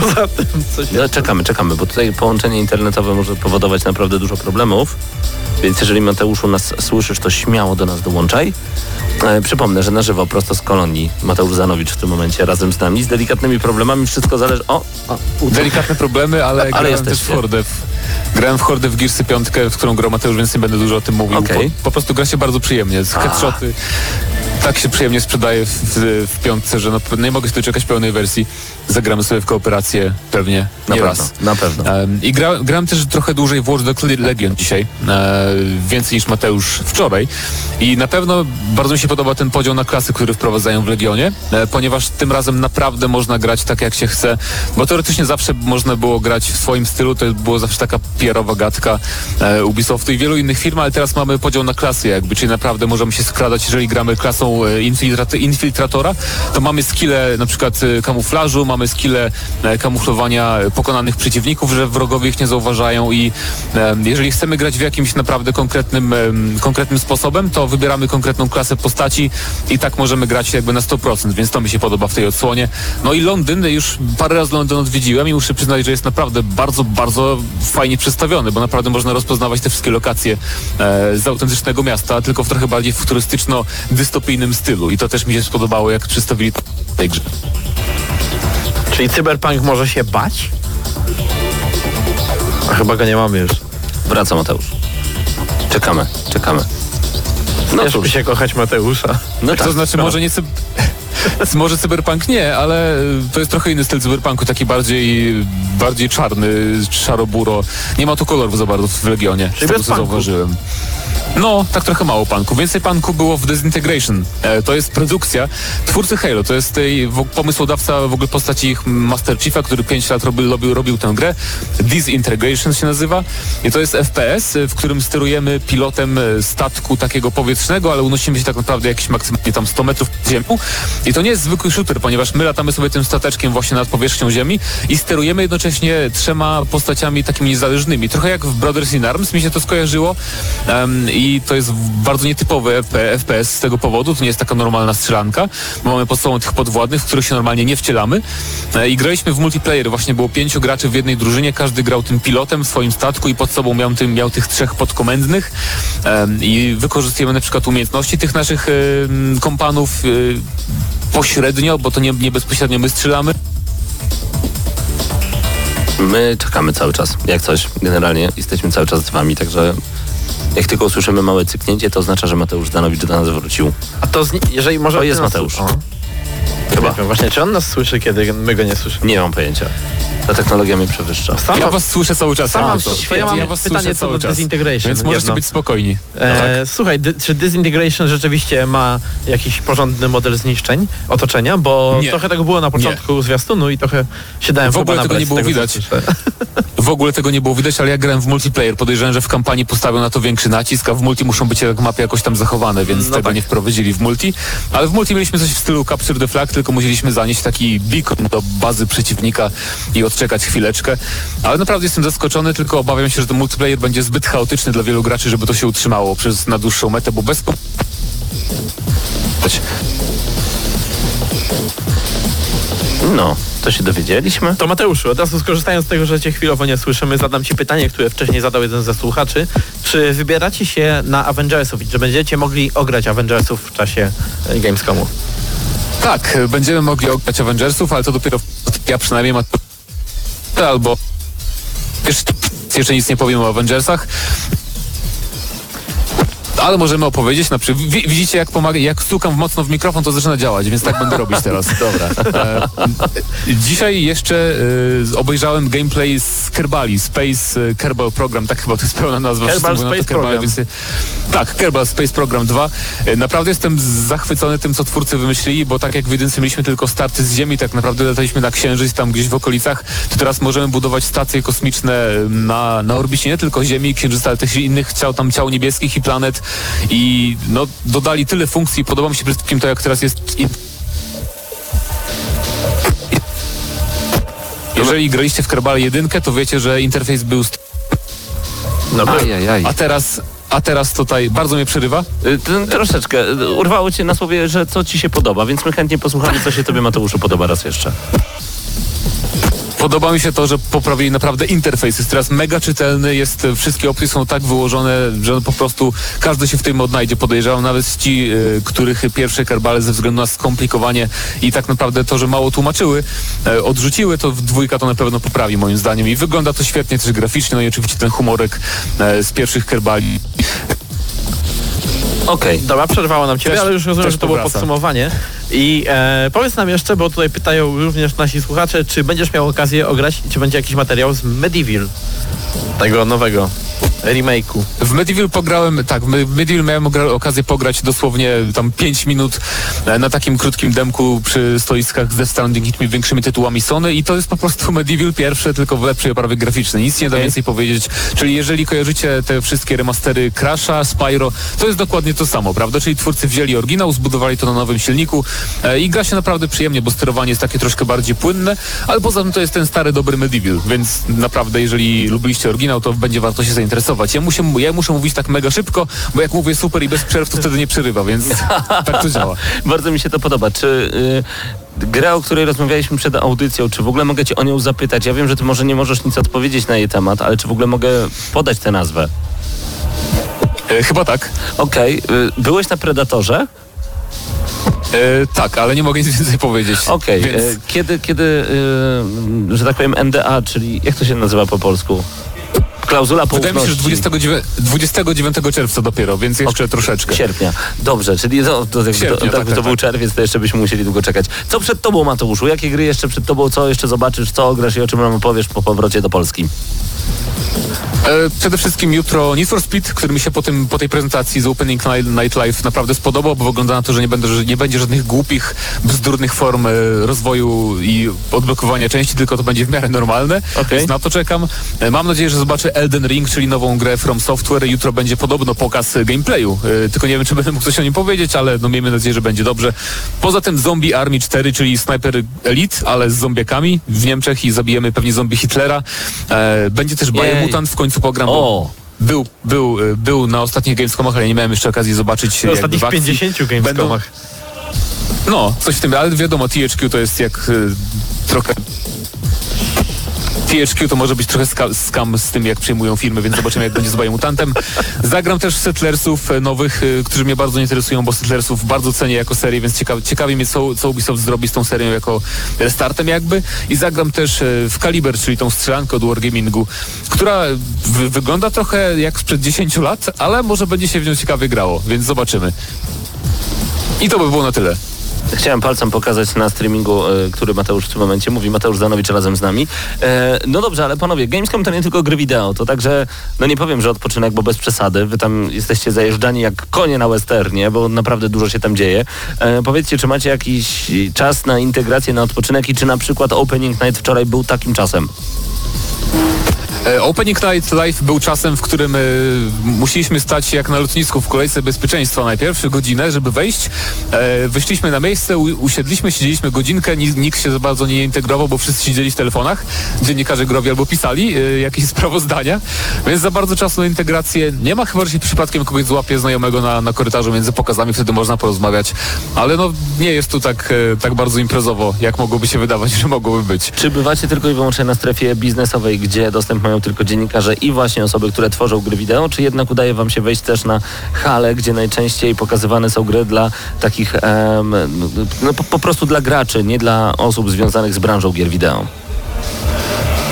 Speaker 3: Poza tym coś...
Speaker 1: No, czekamy, czekamy, bo tutaj połączenie internetowe może powodować naprawdę dużo problemów. Więc jeżeli Mateuszu nas słyszysz, to śmiało do nas dołączaj. E, przypomnę, że na żywo, prosto z kolonii, Mateusz Zanowicz w tym momencie razem z nami, z delikatnymi problemami, wszystko zależy... O, o
Speaker 5: delikatne problemy, ale, grałem też w
Speaker 1: jesteście.
Speaker 5: Hordę. Grałem w Hordę w Gearsy 5, w którą grał Mateusz, więc nie będę dużo o tym mówił.
Speaker 1: Okej.
Speaker 5: Po, po prostu gra się bardzo przyjemnie. Z headshoty tak się przyjemnie sprzedaje w, w, w piątce, że no, nie mogę się doczekać pełnej wersji. Zagramy sobie w kooperację pewnie
Speaker 1: na pewno,
Speaker 5: raz.
Speaker 1: na pewno.
Speaker 5: Um, I gra, grałem też trochę dłużej w Watch Dogs Legion dzisiaj, e, więcej niż Mateusz wczoraj. I na pewno bardzo mi się podoba ten podział na klasy, który wprowadzają w Legionie, e, ponieważ tym razem naprawdę można grać tak, jak się chce, bo teoretycznie zawsze można było grać w swoim stylu, to było zawsze taka PR-owa gadka e, Ubisoftu i wielu innych firm, ale teraz mamy podział na klasy jakby, czyli naprawdę możemy się skradać, jeżeli gramy klasą e, infiltrat- infiltratora, to mamy skille na przykład e, kamuflażu, mamy skille e, kamuflowania pokonanych przeciwników, że wrogowie ich nie zauważają i jeżeli chcemy grać w jakimś naprawdę konkretnym, konkretnym sposobem, to wybieramy konkretną klasę postaci i tak możemy grać jakby na 100%, więc to mi się podoba w tej odsłonie. No i Londyn, już parę razy Londyn odwiedziłem i muszę przyznać, że jest naprawdę bardzo, bardzo fajnie przedstawiony, bo naprawdę można rozpoznawać te wszystkie lokacje z autentycznego miasta, tylko w trochę bardziej futurystyczno-dystopijnym stylu i to też mi się spodobało, jak przedstawili w tej grze.
Speaker 3: Czyli cyberpunk może się bać? Chyba go nie mamy już.
Speaker 1: Wraca Mateusz. Czekamy, czekamy. No cóż,
Speaker 3: się kochać Mateusza.
Speaker 1: no tak.
Speaker 5: To znaczy może nie cyb... Może cyberpunk nie, ale to jest trochę inny styl cyberpunku, taki bardziej bardziej czarny, szaro-buro. Nie ma tu kolorów za bardzo w Legionie, z
Speaker 3: Czyli
Speaker 5: tego
Speaker 3: bez
Speaker 5: co zauważyłem. No, tak trochę mało punku. Więcej punku było w Disintegration. E, to jest produkcja twórcy Halo. To jest w, pomysłodawca w ogóle postaci ich Master Chiefa, który 5 lat robił, robił, robił tę grę. Disintegration się nazywa. I to jest FPS, e, w którym sterujemy pilotem e, statku takiego powietrznego, ale unosimy się tak naprawdę jakieś maksymalnie tam 100 metrów pod ziemią. I to nie jest zwykły shooter, ponieważ my latamy sobie tym stateczkiem właśnie nad powierzchnią ziemi i sterujemy jednocześnie trzema postaciami takimi niezależnymi. Trochę jak w Brothers in Arms mi się to skojarzyło. Em, I to jest bardzo nietypowy FP, FPS z tego powodu. To nie jest taka normalna strzelanka, bo mamy pod sobą tych podwładnych, w których się normalnie nie wcielamy. E, I graliśmy w multiplayer. Właśnie było pięciu graczy w jednej drużynie. Każdy grał tym pilotem w swoim statku i pod sobą miał, tym, miał tych trzech podkomendnych. I wykorzystujemy na przykład umiejętności tych naszych kompanów e, pośrednio, bo to nie, nie bezpośrednio my strzelamy.
Speaker 1: My czekamy cały czas, jak coś. Generalnie jesteśmy cały czas z wami, także jak tylko usłyszymy małe cyknięcie, to oznacza, że Mateusz Danowicz do nas wrócił.
Speaker 3: A to zni- jeżeli może...
Speaker 1: To jest Mateusz.
Speaker 3: O.
Speaker 1: Chyba.
Speaker 3: Nie wiem, właśnie, czy on nas słyszy, kiedy my go nie słyszymy?
Speaker 1: Nie mam pojęcia. Ta technologia mnie przewyższa.
Speaker 3: Sam
Speaker 5: Ja was słyszę cały czas.
Speaker 3: Sam mam- ja mam
Speaker 5: was
Speaker 3: pytanie
Speaker 5: słyszę
Speaker 3: co
Speaker 5: cały
Speaker 3: do
Speaker 5: czas.
Speaker 3: Disintegration,
Speaker 5: Więc możecie
Speaker 3: jedno.
Speaker 5: być spokojni.
Speaker 3: E, Słuchaj, dy, czy Disintegration rzeczywiście ma jakiś porządny model zniszczeń otoczenia? Bo
Speaker 5: Nie.
Speaker 3: trochę tego było na początku zwiastunu i trochę się dałem
Speaker 5: W ogóle tego nie było
Speaker 3: tego,
Speaker 5: widać. W ogóle tego nie było widać, ale ja grałem w multiplayer. Podejrzewam, że w kampanii postawią na to większy nacisk, a w multi muszą być jak mapy jakoś tam zachowane, więc
Speaker 3: No
Speaker 5: tego
Speaker 3: tak.
Speaker 5: nie wprowadzili w multi. Ale w multi mieliśmy coś w stylu Capture the Flag, tylko musieliśmy zanieść taki beacon do bazy przeciwnika i odczekać chwileczkę. Ale naprawdę jestem zaskoczony, tylko obawiam się, że ten multiplayer będzie zbyt chaotyczny dla wielu graczy, żeby to się utrzymało przez na dłuższą metę, bo bez... kom-
Speaker 1: No, to się dowiedzieliśmy.
Speaker 3: To Mateuszu, od razu skorzystając z tego, że cię chwilowo nie słyszymy, zadam ci pytanie, które wcześniej zadał jeden ze słuchaczy. Czy wybieracie się na Avengersów i czy będziecie mogli ograć Avengersów w czasie e, Gamescomu?
Speaker 5: Tak, będziemy mogli ograć Avengersów, ale to dopiero ja przynajmniej ma... albo jeszcze, jeszcze nic nie powiem o Avengersach. Ale możemy opowiedzieć, na przykład, wi- widzicie jak pomaga, jak stukam mocno w mikrofon, to zaczyna działać, więc tak będę robić teraz. Dobra. E, dzisiaj jeszcze e, obejrzałem gameplay z Kerbali, Space e, Kerbal Program, tak chyba to jest pełna nazwa.
Speaker 3: Kerbal Space
Speaker 5: Kerbal,
Speaker 3: Program.
Speaker 5: więc tak, Kerbal Space Program 2. E, Naprawdę jestem zachwycony tym, co twórcy wymyślili, bo tak jak w jedynce mieliśmy tylko starty z Ziemi, tak naprawdę lataliśmy na Księżyc, tam gdzieś w okolicach, to teraz możemy budować stacje kosmiczne na, na orbicie nie tylko Ziemi, Księżyca, ale też innych ciał, tam ciał niebieskich i planet i no, dodali tyle funkcji. Podoba mi się przede wszystkim to, jak teraz jest... Jeżeli graliście w Kerbal 1, to wiecie, że interfejs był... st-
Speaker 3: No,
Speaker 1: Ajajaj.
Speaker 5: A teraz, a teraz tutaj bardzo mnie przerywa.
Speaker 1: Y, Troszeczkę. Y, Urwało cię na słowie, że co ci się podoba, więc my chętnie posłuchamy, co się tobie, Mateuszu, podoba raz jeszcze.
Speaker 5: Podoba mi się to, że poprawili naprawdę interfejs. Jest teraz mega czytelny, jest, e, wszystkie opcje są tak wyłożone, że po prostu każdy się w tym odnajdzie. Podejrzewam nawet ci, e, których pierwsze kerbale ze względu na skomplikowanie i tak naprawdę to, że mało tłumaczyły, e, odrzuciły, to w dwójka to na pewno poprawi moim zdaniem. I wygląda to świetnie też graficznie, no i oczywiście ten humorek e, z pierwszych kerbali.
Speaker 1: Okej.
Speaker 3: Dobra, przerwało nam ciebie,
Speaker 5: Też-
Speaker 3: ale już rozumiem, że to było podsumowanie. I e, powiedz nam jeszcze, bo tutaj pytają również nasi słuchacze, czy będziesz miał okazję ograć, czy będzie jakiś materiał z Medieval, tego nowego remake'u.
Speaker 5: W Medieval pograłem, tak, w Medieval miałem okazję pograć dosłownie tam 5 minut e, na takim krótkim demku przy stoiskach ze Standing tymi większymi tytułami Sony i to jest po prostu Medieval pierwsze, tylko w lepszej oprawie graficznej. Nic nie da więcej powiedzieć. Czyli jeżeli kojarzycie te wszystkie remastery Crasha, Spyro, to jest dokładnie to samo, prawda? Czyli twórcy wzięli oryginał, zbudowali to na nowym silniku e, i gra się naprawdę przyjemnie, bo sterowanie jest takie troszkę bardziej płynne, ale poza tym to jest ten stary, dobry Medieval, więc naprawdę jeżeli lubiliście oryginał, to będzie warto się zainteresować. Ja muszę, ja muszę mówić tak mega szybko, bo jak mówię super i bez przerw, to wtedy nie przerywa, więc tak to działa.
Speaker 1: Bardzo mi się to podoba. Czy y, gra, o której rozmawialiśmy przed audycją, czy w ogóle mogę cię o nią zapytać? Ja wiem, że ty może nie możesz nic odpowiedzieć na jej temat, ale czy w ogóle mogę podać tę nazwę?
Speaker 5: E, chyba tak.
Speaker 1: Okej. y, byłeś na Predatorze?
Speaker 5: E, tak, ale nie mogę nic więcej powiedzieć.
Speaker 1: Okej.
Speaker 5: Więc...
Speaker 1: y, Kiedy, kiedy y, że tak powiem, NDA, czyli jak to się nazywa po polsku? Klauzula
Speaker 5: Wydaje mi się, że
Speaker 1: poufności.
Speaker 5: 29, 29 czerwca dopiero, więc jeszcze troszeczkę.
Speaker 1: Sierpnia. Dobrze, czyli to, to, jakby
Speaker 5: Sierpnia,
Speaker 1: to,
Speaker 5: tak,
Speaker 1: tak, to był
Speaker 5: tak.
Speaker 1: czerwiec, to jeszcze byśmy musieli długo czekać. Co przed tobą, Mateuszu? Jakie gry jeszcze przed tobą? Co jeszcze zobaczysz? Co ograsz i o czym nam opowiesz po powrocie do Polski?
Speaker 5: E, przede wszystkim jutro Need for Speed, który mi się po, tym, po tej prezentacji z Opening Night, Live naprawdę spodobał, bo wygląda na to, że nie, będę, że nie będzie żadnych głupich, bzdurnych form e, rozwoju i odblokowania części, tylko to będzie w miarę normalne.
Speaker 1: Okej.
Speaker 5: Więc na to czekam. E, mam nadzieję, że zobaczę Elden Ring, czyli nową grę From Software. Jutro będzie podobno pokaz gameplayu. E, tylko nie wiem, czy będę mógł coś o nim powiedzieć, ale no miejmy nadzieję, że będzie dobrze. Poza tym Zombie Army 4, czyli Sniper Elite, ale z zombiakami w Niemczech i zabijemy pewnie zombie Hitlera. E, będzie też. Biomutant, w końcu pogram. bo
Speaker 1: O!
Speaker 5: Był, był, e, był na ostatnich Gamescomach, ale nie miałem jeszcze okazji zobaczyć
Speaker 3: Na ostatnich
Speaker 5: w akcji.
Speaker 3: 50 Gamescomach.
Speaker 5: No, coś w tym, ale wiadomo, THQ to jest jak y, trochę... THQ to może być trochę ska- skam z tym, jak przejmują firmy, więc zobaczymy, jak będzie z Biomutantem. Zagram też Settlersów e, nowych, y, którzy mnie bardzo interesują, bo Settlersów bardzo cenię jako serię, więc ciekawi, ciekawi mnie, co, co Ubisoft zrobi z tą serią jako restartem jakby. I zagram też e, w Kaliber, czyli tą strzelankę od Wargamingu, która wy- wygląda trochę jak sprzed 10 lat, ale może będzie się w nią ciekawie grało, więc zobaczymy. I to by było na tyle.
Speaker 1: Chciałem palcem pokazać na streamingu, e, który Mateusz w tym momencie mówi. Mateusz Zanowicz razem z nami. E, no dobrze, ale panowie, Gamescom to nie tylko gry wideo, to także, no nie powiem, że odpoczynek, bo bez przesady. Wy tam jesteście zajeżdżani jak konie na westernie, bo naprawdę dużo się tam dzieje. E, powiedzcie, czy macie jakiś czas na integrację, na odpoczynek i czy na przykład Opening Night wczoraj był takim czasem?
Speaker 5: E, Opening Night Live był czasem, w którym e, musieliśmy stać jak na lotnisku w kolejce bezpieczeństwa najpierw godzinę, żeby wejść. E, wyszliśmy na miejsce, usiedliśmy, siedzieliśmy godzinkę, ni, nikt się za bardzo nie integrował, bo wszyscy siedzieli w telefonach. Dziennikarze growi albo pisali jakieś sprawozdania, więc za bardzo czasu na integrację nie ma, chyba że się przypadkiem kogoś złapie znajomego na, na korytarzu między pokazami, wtedy można porozmawiać, ale no nie jest tu tak, tak bardzo imprezowo, jak mogłoby się wydawać, że mogłoby być.
Speaker 1: Czy bywacie tylko i wyłącznie na strefie biznesowej, gdzie dostęp mają tylko dziennikarze i właśnie osoby, które tworzą gry wideo, czy jednak udaje wam się wejść też na halę, gdzie najczęściej pokazywane są gry dla takich, em, no, po, po prostu dla graczy, nie dla osób związanych z branżą gier wideo?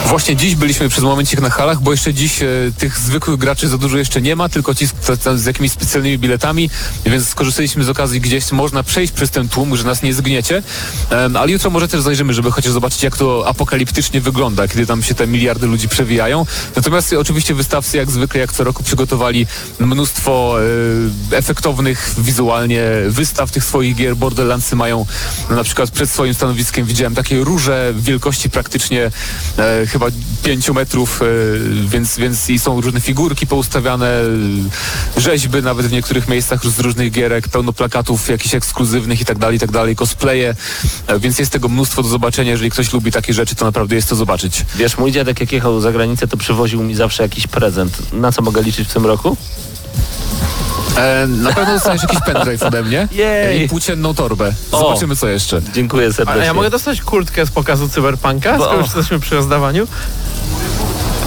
Speaker 5: Właśnie dziś byliśmy przez momencik na halach, bo jeszcze dziś e, tych zwykłych graczy za dużo jeszcze nie ma, tylko ci z, z, jakimiś specjalnymi biletami, więc skorzystaliśmy z okazji gdzieś można przejść przez ten tłum, że nas nie zgniecie, Em, ale jutro może też zajrzymy, żeby chociaż zobaczyć jak to apokaliptycznie wygląda, kiedy tam się te miliardy ludzi przewijają. Natomiast oczywiście wystawcy jak zwykle, jak co roku przygotowali mnóstwo e, efektownych wizualnie wystaw tych swoich gier. Borderlandsy mają no, na przykład przed swoim stanowiskiem widziałem takie róże wielkości praktycznie e, chyba 5 metrów, e, więc, więc i są różne figurki poustawiane, e, rzeźby nawet w niektórych miejscach z różnych gierek, pełno plakatów jakichś ekskluzywnych i tak dalej, i tak dalej, cosplaye, e, więc jest tego mnóstwo do zobaczenia. Jeżeli ktoś lubi takie rzeczy, to naprawdę jest to zobaczyć.
Speaker 1: Wiesz, mój dziadek jak jechał za granicę, to przywoził mi zawsze jakiś prezent. Na co mogę liczyć w tym roku?
Speaker 5: E, na pewno dostaniesz jakiś pendrive ode mnie
Speaker 1: Jej.
Speaker 5: i płócienną torbę.
Speaker 1: O.
Speaker 5: Zobaczymy co jeszcze.
Speaker 1: Dziękuję
Speaker 3: A
Speaker 1: serdecznie.
Speaker 3: ja mogę dostać kurtkę z pokazu Cyberpunka, skoro już jesteśmy przy rozdawaniu?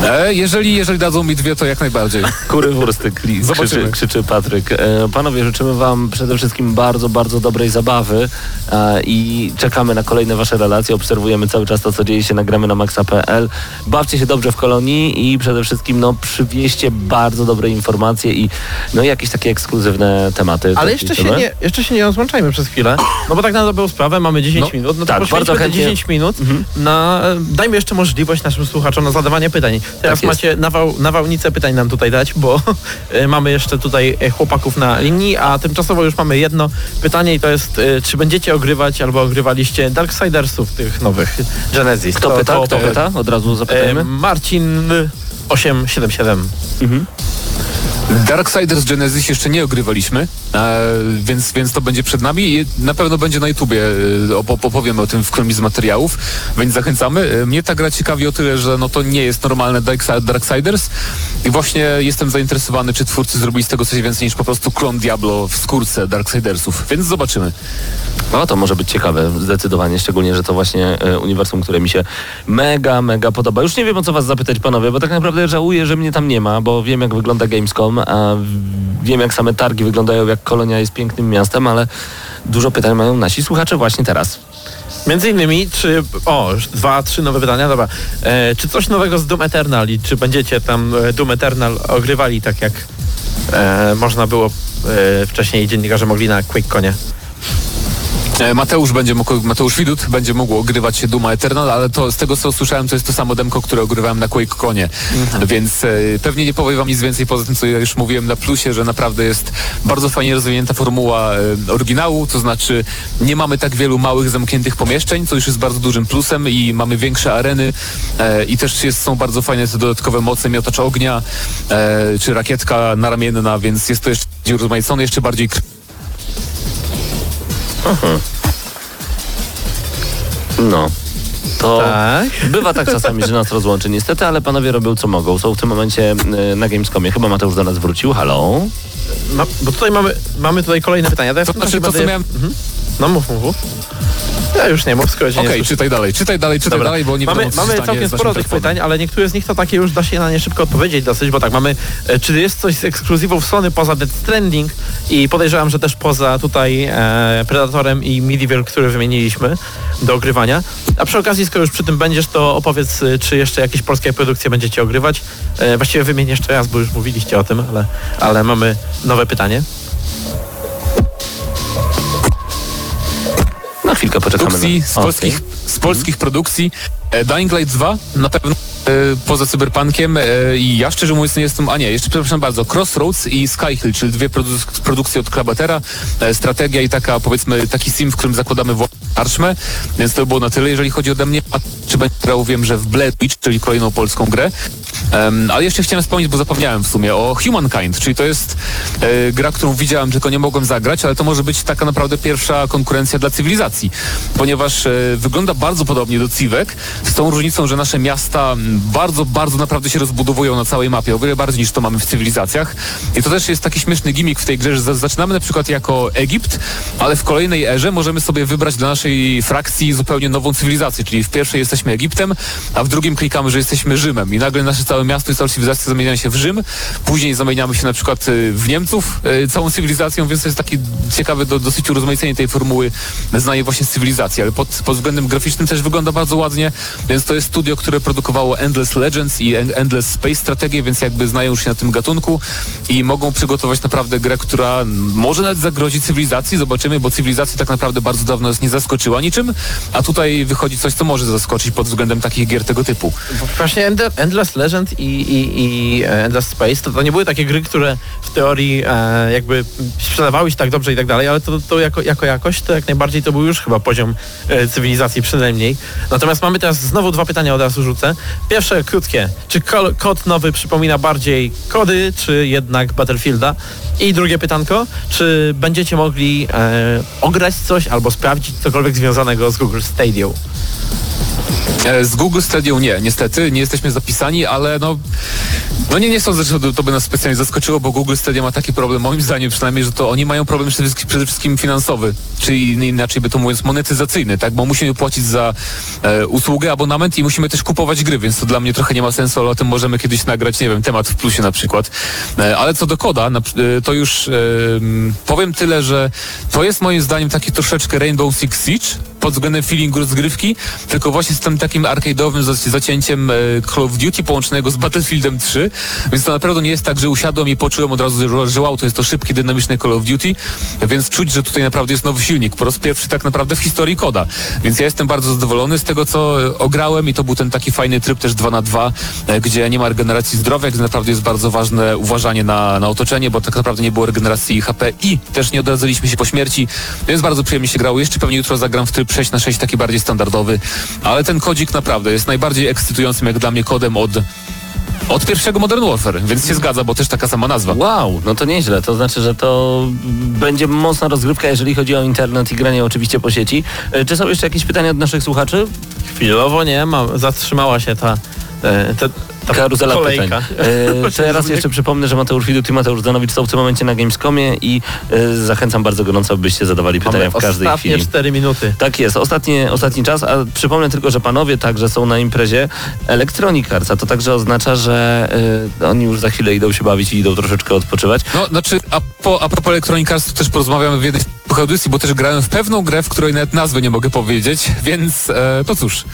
Speaker 5: E, jeżeli, jeżeli dadzą mi dwie, to jak najbardziej.
Speaker 1: Kury wursty kli- krzyczy, krzyczy Patryk. E, panowie, życzymy wam przede wszystkim bardzo, bardzo dobrej zabawy e, i czekamy na kolejne wasze relacje. Obserwujemy cały czas to, co dzieje się, nagramy na maxa.pl. Bawcie się dobrze w kolonii i przede wszystkim no, przywieźcie bardzo dobre informacje i no, jakieś takie ekskluzywne tematy.
Speaker 3: Ale jeszcze się, nie, jeszcze się nie rozłączajmy przez chwilę, no bo tak na dobrą sprawę mamy 10
Speaker 1: No,
Speaker 3: minut, no to
Speaker 1: tak,
Speaker 3: poświęćmy
Speaker 1: bardzo
Speaker 3: te
Speaker 1: chętnie.
Speaker 3: 10 minut na... Dajmy jeszcze możliwość naszym słuchaczom na zadawanie pytań. Teraz
Speaker 1: Tak
Speaker 3: macie nawał, nawałnicę pytań nam tutaj dać, bo e, mamy jeszcze tutaj e, chłopaków na linii, a tymczasowo już mamy jedno pytanie i to jest, e, czy będziecie ogrywać albo ogrywaliście Darksidersów tych nowych Genesis?
Speaker 1: Kto
Speaker 3: To-
Speaker 1: pyta?
Speaker 3: to
Speaker 1: Kto pyta? Od razu zapytajmy.
Speaker 3: Marcin 877.
Speaker 5: Darksiders Genesis jeszcze nie ogrywaliśmy, e, więc, więc to będzie przed nami i na pewno będzie na YouTubie, e, opo- opowiemy o tym w którymś z materiałów, więc zachęcamy. E, Mnie ta gra ciekawi o tyle, że no to nie jest normalne Darksi- Darksiders i właśnie jestem zainteresowany, czy twórcy zrobili z tego coś więcej niż po prostu klon Diablo w skórce Darksidersów, więc zobaczymy.
Speaker 1: No to może być ciekawe, zdecydowanie, szczególnie, że to właśnie uniwersum, które mi się mega, mega podoba. Już nie wiem o co was zapytać, panowie, bo tak naprawdę żałuję, że mnie tam nie ma, bo wiem jak wygląda Gamescom, a w- wiem jak same targi wyglądają, jak Kolonia jest pięknym miastem, ale dużo pytań mają nasi słuchacze właśnie teraz.
Speaker 3: Między innymi, czy. O, dwa, trzy nowe pytania, dobra. E, czy coś nowego z Doom Eternal i czy będziecie tam e, Doom Eternal ogrywali tak jak e, można było e, wcześniej dziennikarze mogli na QuakeConie?
Speaker 5: E, Mateusz będzie mógł, Mateusz Widut będzie mógł ogrywać się Duma Eternal, ale to z tego co usłyszałem, to jest to samo demko, które ogrywałem na QuakeConie. Więc e, pewnie nie powiem wam nic więcej poza tym, co ja już mówiłem na plusie, że naprawdę jest bardzo fajnie rozwinięta formuła e, oryginału, to znaczy nie mamy tak wielu małych, zamkniętych pomieszczeń, co już jest bardzo dużym plusem i mamy większe areny e, i też jest, są bardzo fajne te dodatkowe moce miotacz ognia, e, czy rakietka naramienna, więc jest to jeszcze bardziej urozmaicone, jeszcze bardziej kr-
Speaker 1: No. To
Speaker 3: Tak.
Speaker 1: bywa tak czasami, że nas rozłączy niestety, ale panowie robią co mogą. Są w tym momencie e, na Gamescomie. Chyba Mateusz do nas wrócił. Halo?
Speaker 3: No, bo tutaj mamy, mamy tutaj kolejne pytania. Ja
Speaker 5: To znaczy to, co miałem...
Speaker 3: Mhm. No mów, mów, mów. Ja już nie mów, skoro
Speaker 5: Okej,
Speaker 3: słyszę.
Speaker 5: czytaj dalej, czytaj dalej, czytaj
Speaker 3: Dobra.
Speaker 5: dalej, bo nie
Speaker 3: mamy, mamy całkiem sporo tych pytań, ale niektóre z nich to takie już da się na nie szybko odpowiedzieć dosyć, bo tak mamy, e, czy jest coś z ekskluzywów Sony poza Death Stranding i podejrzewam, że też poza tutaj e, Predatorem i Medieval, który wymieniliśmy do ogrywania. A przy okazji, skoro już przy tym będziesz, to opowiedz, e, czy jeszcze jakieś polskie produkcje będziecie ogrywać. E, właściwie wymień jeszcze raz, bo już mówiliście o tym, ale, ale mamy nowe pytanie.
Speaker 1: Chwilkę poczekamy.
Speaker 5: produkcji,
Speaker 1: na...
Speaker 5: z polskich, z polskich produkcji. E, Dying Light 2 na pewno e, poza Cyberpunkiem e, i ja szczerze mówiąc nie jestem, a nie, jeszcze przepraszam bardzo, Crossroads i Skyhill, czyli dwie produk- produkcje od Krabatera, strategia i taka powiedzmy taki sim, w którym zakładamy karczmę, więc to by było na tyle, jeżeli chodzi ode mnie. A czy będzie grał, wiem, że w Blair Witch, czyli kolejną polską grę. Em, ale jeszcze chciałem wspomnieć, bo zapomniałem w sumie, o Humankind, czyli to jest e, gra, którą widziałem, tylko nie mogłem zagrać, ale to może być taka naprawdę pierwsza konkurencja dla cywilizacji, ponieważ e, wygląda bardzo podobnie do Civek, z tą różnicą, że nasze miasta bardzo, bardzo naprawdę się rozbudowują na całej mapie, o wiele bardziej niż to mamy w cywilizacjach. I to też jest taki śmieszny gimmick w tej grze, że za- zaczynamy na przykład jako Egipt, ale w kolejnej erze możemy sobie wybrać dla naszej frakcji zupełnie nową cywilizację, czyli w pierwszej jesteśmy Egiptem, a w drugim klikamy, że jesteśmy Rzymem i nagle nasze całe miasto i cała cywilizacja zamieniają się w Rzym, później zamieniamy się na przykład y, w Niemców. Y, całą cywilizacją, więc to jest taki ciekawe do, dosyć urozmaicenie tej formuły znanie właśnie z cywilizacji, ale pod, pod względem graficznym też wygląda bardzo ładnie, więc to jest studio, które produkowało Endless Legends i En- Endless Space Strategię, więc jakby znają się na tym gatunku i mogą przygotować naprawdę grę, która może nawet zagrozi cywilizacji, zobaczymy, bo cywilizacja tak naprawdę bardzo dawno nas nie zaskoczyła niczym, a tutaj wychodzi coś, co może zaskoczyć pod względem takich gier tego typu.
Speaker 3: Właśnie Endless Legend i, i, i e, Space to, to nie były takie gry, które w teorii e, jakby sprzedawały się tak dobrze i tak dalej, ale to, to jako, jako jakość to jak najbardziej to był już chyba poziom e, cywilizacji przynajmniej. Natomiast mamy teraz znowu dwa pytania od razu rzucę. Pierwsze krótkie. Czy kod nowy przypomina bardziej kody, czy jednak Battlefielda? I drugie pytanko. Czy będziecie mogli e, ograć coś albo sprawdzić cokolwiek związanego z Google Stadia?
Speaker 5: E, Z Google Stadia nie, niestety, nie jesteśmy zapisani, ale no No nie, nie sądzę, że to, by nas specjalnie zaskoczyło, bo Google Stadia ma taki problem, moim zdaniem przynajmniej, że to oni mają problem przede wszystkim, finansowy, czyli inaczej by to mówiąc monetyzacyjny, tak, bo musimy płacić za e, usługę, abonament i musimy też kupować gry, więc to dla mnie trochę nie ma sensu, ale o tym możemy kiedyś nagrać, nie wiem, temat w plusie na przykład. E, ale co do koda, na, e, to już powiem tyle, że to jest moim zdaniem taki troszeczkę Rainbow Six Siege, pod względem feelingu rozgrywki, tylko właśnie z tym takim arcade'owym zac- zacięciem e, Call of Duty połączonego z Battlefieldem 3, więc to naprawdę nie jest tak, że usiadłem i poczułem od razu, że, wow, to jest to szybki, dynamiczny Call of Duty, więc czuć, że tutaj naprawdę jest nowy silnik, po raz pierwszy tak naprawdę w historii koda, więc ja jestem bardzo zadowolony z tego, co e, ograłem i to był ten taki fajny tryb też 2 na 2 e, gdzie nie ma regeneracji zdrowia, gdzie naprawdę jest bardzo ważne uważanie na, na otoczenie, bo tak naprawdę nie było regeneracji HP i też nie odradzaliśmy się po śmierci, więc bardzo przyjemnie się grało. Jeszcze pewnie jutro zagram w tryb 6 na 6 taki bardziej standardowy, ale ten kodzik naprawdę jest najbardziej ekscytującym jak dla mnie kodem od od pierwszego Modern Warfare, więc się zgadza, bo też taka sama nazwa.
Speaker 1: Wow, no to nieźle. To znaczy, że to będzie mocna rozgrywka, jeżeli chodzi o internet i granie oczywiście po sieci. E, Czy są jeszcze jakieś pytania od naszych słuchaczy?
Speaker 3: Chwilowo nie ma, zatrzymała się ta, e, ta, ta
Speaker 1: Karuzela
Speaker 3: kolejka.
Speaker 1: pytań. E, to ja raz jeszcze przypomnę, że Mateusz Widut i Mateusz Danowicz są w tym momencie na Gamescomie i e, zachęcam bardzo gorąco, byście zadawali pytania
Speaker 3: Mamy
Speaker 1: w każdej
Speaker 3: ostatnie
Speaker 1: chwili.
Speaker 3: Ostatnie 4 minuty.
Speaker 1: Tak jest, ostatnie, ostatni czas, a przypomnę tylko, że panowie także są na imprezie Electronic Arts, a to także oznacza, że e, oni już za chwilę idą się bawić i idą troszeczkę odpoczywać.
Speaker 5: No, znaczy, a, po, a propos Electronic Arts, to też porozmawiamy w jednej audycji, bo też grałem w pewną grę, w której nawet nazwy nie mogę powiedzieć, więc e, to cóż.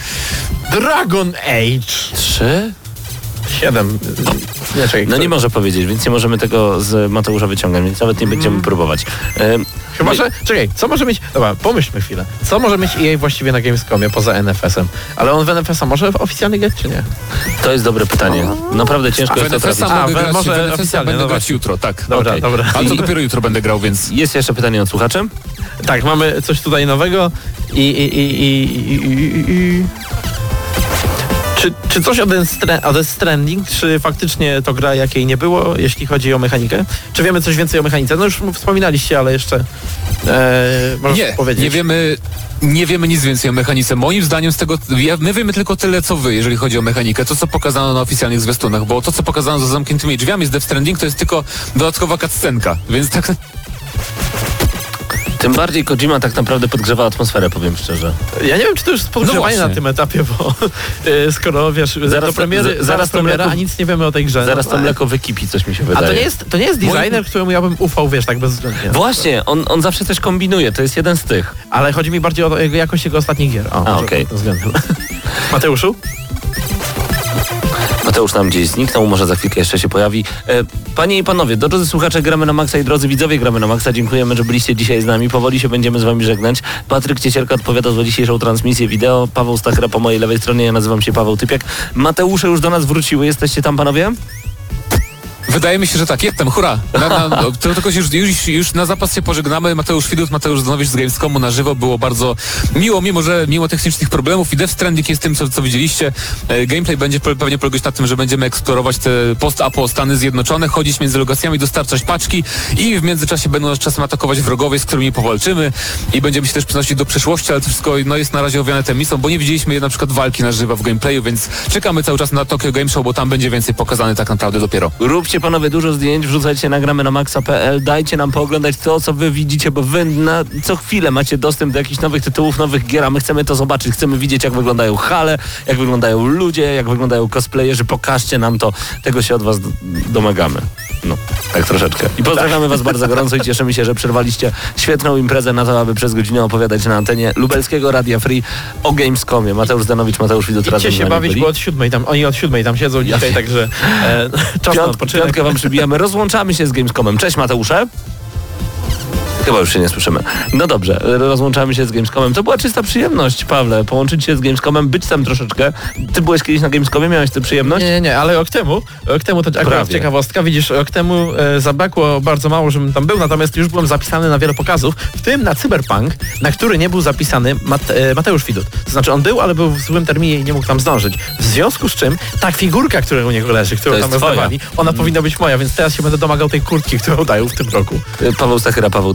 Speaker 3: Dragon Age
Speaker 1: 3?
Speaker 3: Siedem. Nie, czekaj,
Speaker 1: no nie może powiedzieć, więc nie możemy tego z Mateusza wyciągać. więc nawet nie mhm. będziemy próbować. Ehm,
Speaker 3: Chyba, no my... że... Czekaj, co może mieć... Dobra, pomyślmy chwilę. Co może mieć jej właściwie na Gamescomie poza NFS-em? Ale on w NFS-a może w oficjalny get, czy nie?
Speaker 1: To jest dobre pytanie. Naprawdę ciężko jest to trafić.
Speaker 3: A,
Speaker 5: grać,
Speaker 3: może oficjalnie,
Speaker 5: będę
Speaker 3: no
Speaker 5: grać jutro, tak.
Speaker 3: Dobra,
Speaker 1: okay.
Speaker 3: dobra.
Speaker 5: Ale to dopiero jutro będę grał, więc...
Speaker 1: Jest jeszcze pytanie od słuchaczy?
Speaker 3: Tak, mamy coś tutaj nowego i... i, i, i, i, i, i. Czy, czy coś o Death Stranding? Czy faktycznie to gra, jakiej nie było, jeśli chodzi o mechanikę? Czy wiemy coś więcej o mechanice? No już wspominaliście, ale jeszcze e, możesz
Speaker 5: Nie,
Speaker 3: powiedzieć.
Speaker 5: nie wiemy, nie wiemy nic więcej o mechanice. Moim zdaniem z tego, my wiemy tylko tyle, co wy, jeżeli chodzi o mechanikę. To, co pokazano na oficjalnych zwiastunach, bo to, co pokazano za zamkniętymi drzwiami z Death Stranding, to jest tylko dodatkowa cutscenka, więc tak...
Speaker 1: Tym bardziej Kojima tak naprawdę podgrzewa atmosferę, powiem szczerze.
Speaker 3: Ja nie wiem, czy to już jest podgrzewanie
Speaker 5: No
Speaker 3: na tym etapie, bo e, skoro wiesz,
Speaker 1: Zaraz
Speaker 3: do premiery,
Speaker 1: za-
Speaker 3: zaraz,
Speaker 1: zaraz
Speaker 3: premiera,
Speaker 1: mleko-
Speaker 3: a nic nie wiemy o tej grze.
Speaker 1: Zaraz
Speaker 3: no,
Speaker 1: to mleko wykipi, coś mi się
Speaker 3: A
Speaker 1: wydaje.
Speaker 3: to nie jest, to nie jest designer, któremu ja bym ufał, wiesz, tak bezwzględnie.
Speaker 1: Właśnie, on, on zawsze coś kombinuje, to jest jeden z tych.
Speaker 3: Ale chodzi mi bardziej o jego- jakość jego ostatnich gier. O,
Speaker 1: A, okej.
Speaker 3: względem. Mateuszu?
Speaker 1: Mateusz nam gdzieś zniknął, może za chwilkę jeszcze się pojawi. E, panie i panowie, drodzy słuchacze, gramy na Maxa i drodzy widzowie, gramy na Maxa. Dziękujemy, że byliście dzisiaj z nami. Powoli się będziemy z wami żegnać. Patryk Ciesielka odpowiada za dzisiejszą transmisję wideo. Paweł Stachra po mojej lewej stronie, ja nazywam się Paweł Typiak. Mateusze już do nas wróciły. Jesteście tam, panowie?
Speaker 5: Wydaje mi się, że tak, jestem, hurra. Na, na, to tylko już, już, już na zapas się pożegnamy. Mateusz Widut, Mateusz Danowicz z Gamescomu na żywo. Było bardzo miło, mimo że mimo technicznych problemów i Death Stranding jest tym, co, co widzieliście. E, gameplay będzie pe- pewnie polegać na tym, że będziemy eksplorować te post-apo Stany Zjednoczone, chodzić między lokacjami, dostarczać paczki i w międzyczasie będą nas czasem atakować wrogowie, z którymi powalczymy i będziemy się też przenosić do przeszłości, ale to wszystko no, jest na razie owiane temisą, bo nie widzieliśmy na przykład walki na żywo w gameplayu, więc czekamy cały czas na Tokyo Game Show, bo tam będzie więcej pokazane tak naprawdę dopiero.
Speaker 1: Róbcie panowie dużo zdjęć, wrzucajcie nagramy na maxa.pl, dajcie nam pooglądać to, co wy widzicie, bo wy na co chwilę macie dostęp do jakichś nowych tytułów, nowych gier, a my chcemy to zobaczyć, chcemy widzieć, jak wyglądają hale, jak wyglądają ludzie, jak wyglądają cosplayerzy, pokażcie nam to, tego się od was domagamy. No, tak troszeczkę. I pozdrawiamy was bardzo gorąco i cieszymy się, że przerwaliście świetną imprezę na to, aby przez godzinę opowiadać na antenie lubelskiego Radia Free o Gamescomie. Mateusz Zdanowicz, Mateusz Widot razem
Speaker 3: Idźcie się bawić,
Speaker 1: byli.
Speaker 3: bo od siódmej tam, oni od siódmej tam siedzą dzisiaj, także e, czas na
Speaker 1: Piąt,
Speaker 3: odpoczynek.
Speaker 1: piątkę wam przybijamy. Rozłączamy się z Gamescomem. Cześć Mateusze. Chyba już się nie słyszymy. No dobrze, rozłączamy się z Gamescomem. To była czysta przyjemność, Pawle, połączyć się z Gamescomem, być tam troszeczkę. Ty byłeś kiedyś na Gamescomie, miałeś tę przyjemność?
Speaker 3: Nie, nie, nie, ale rok temu, rok temu to akurat
Speaker 1: Prawie.
Speaker 3: ciekawostka, widzisz, rok temu e, zabrakło bardzo mało, żebym tam był, natomiast już byłem zapisany na wiele pokazów, w tym na Cyberpunk, na który nie był zapisany Mate, Mateusz Widut. To znaczy on był, ale był w złym terminie i nie mógł tam zdążyć. W związku z czym ta figurka, która u niego leży, którą tam rozdawali, ona powinna być moja, więc teraz się będę domagał tej kurtki, którą dają w tym roku.
Speaker 1: Paweł Stachyra, Paweł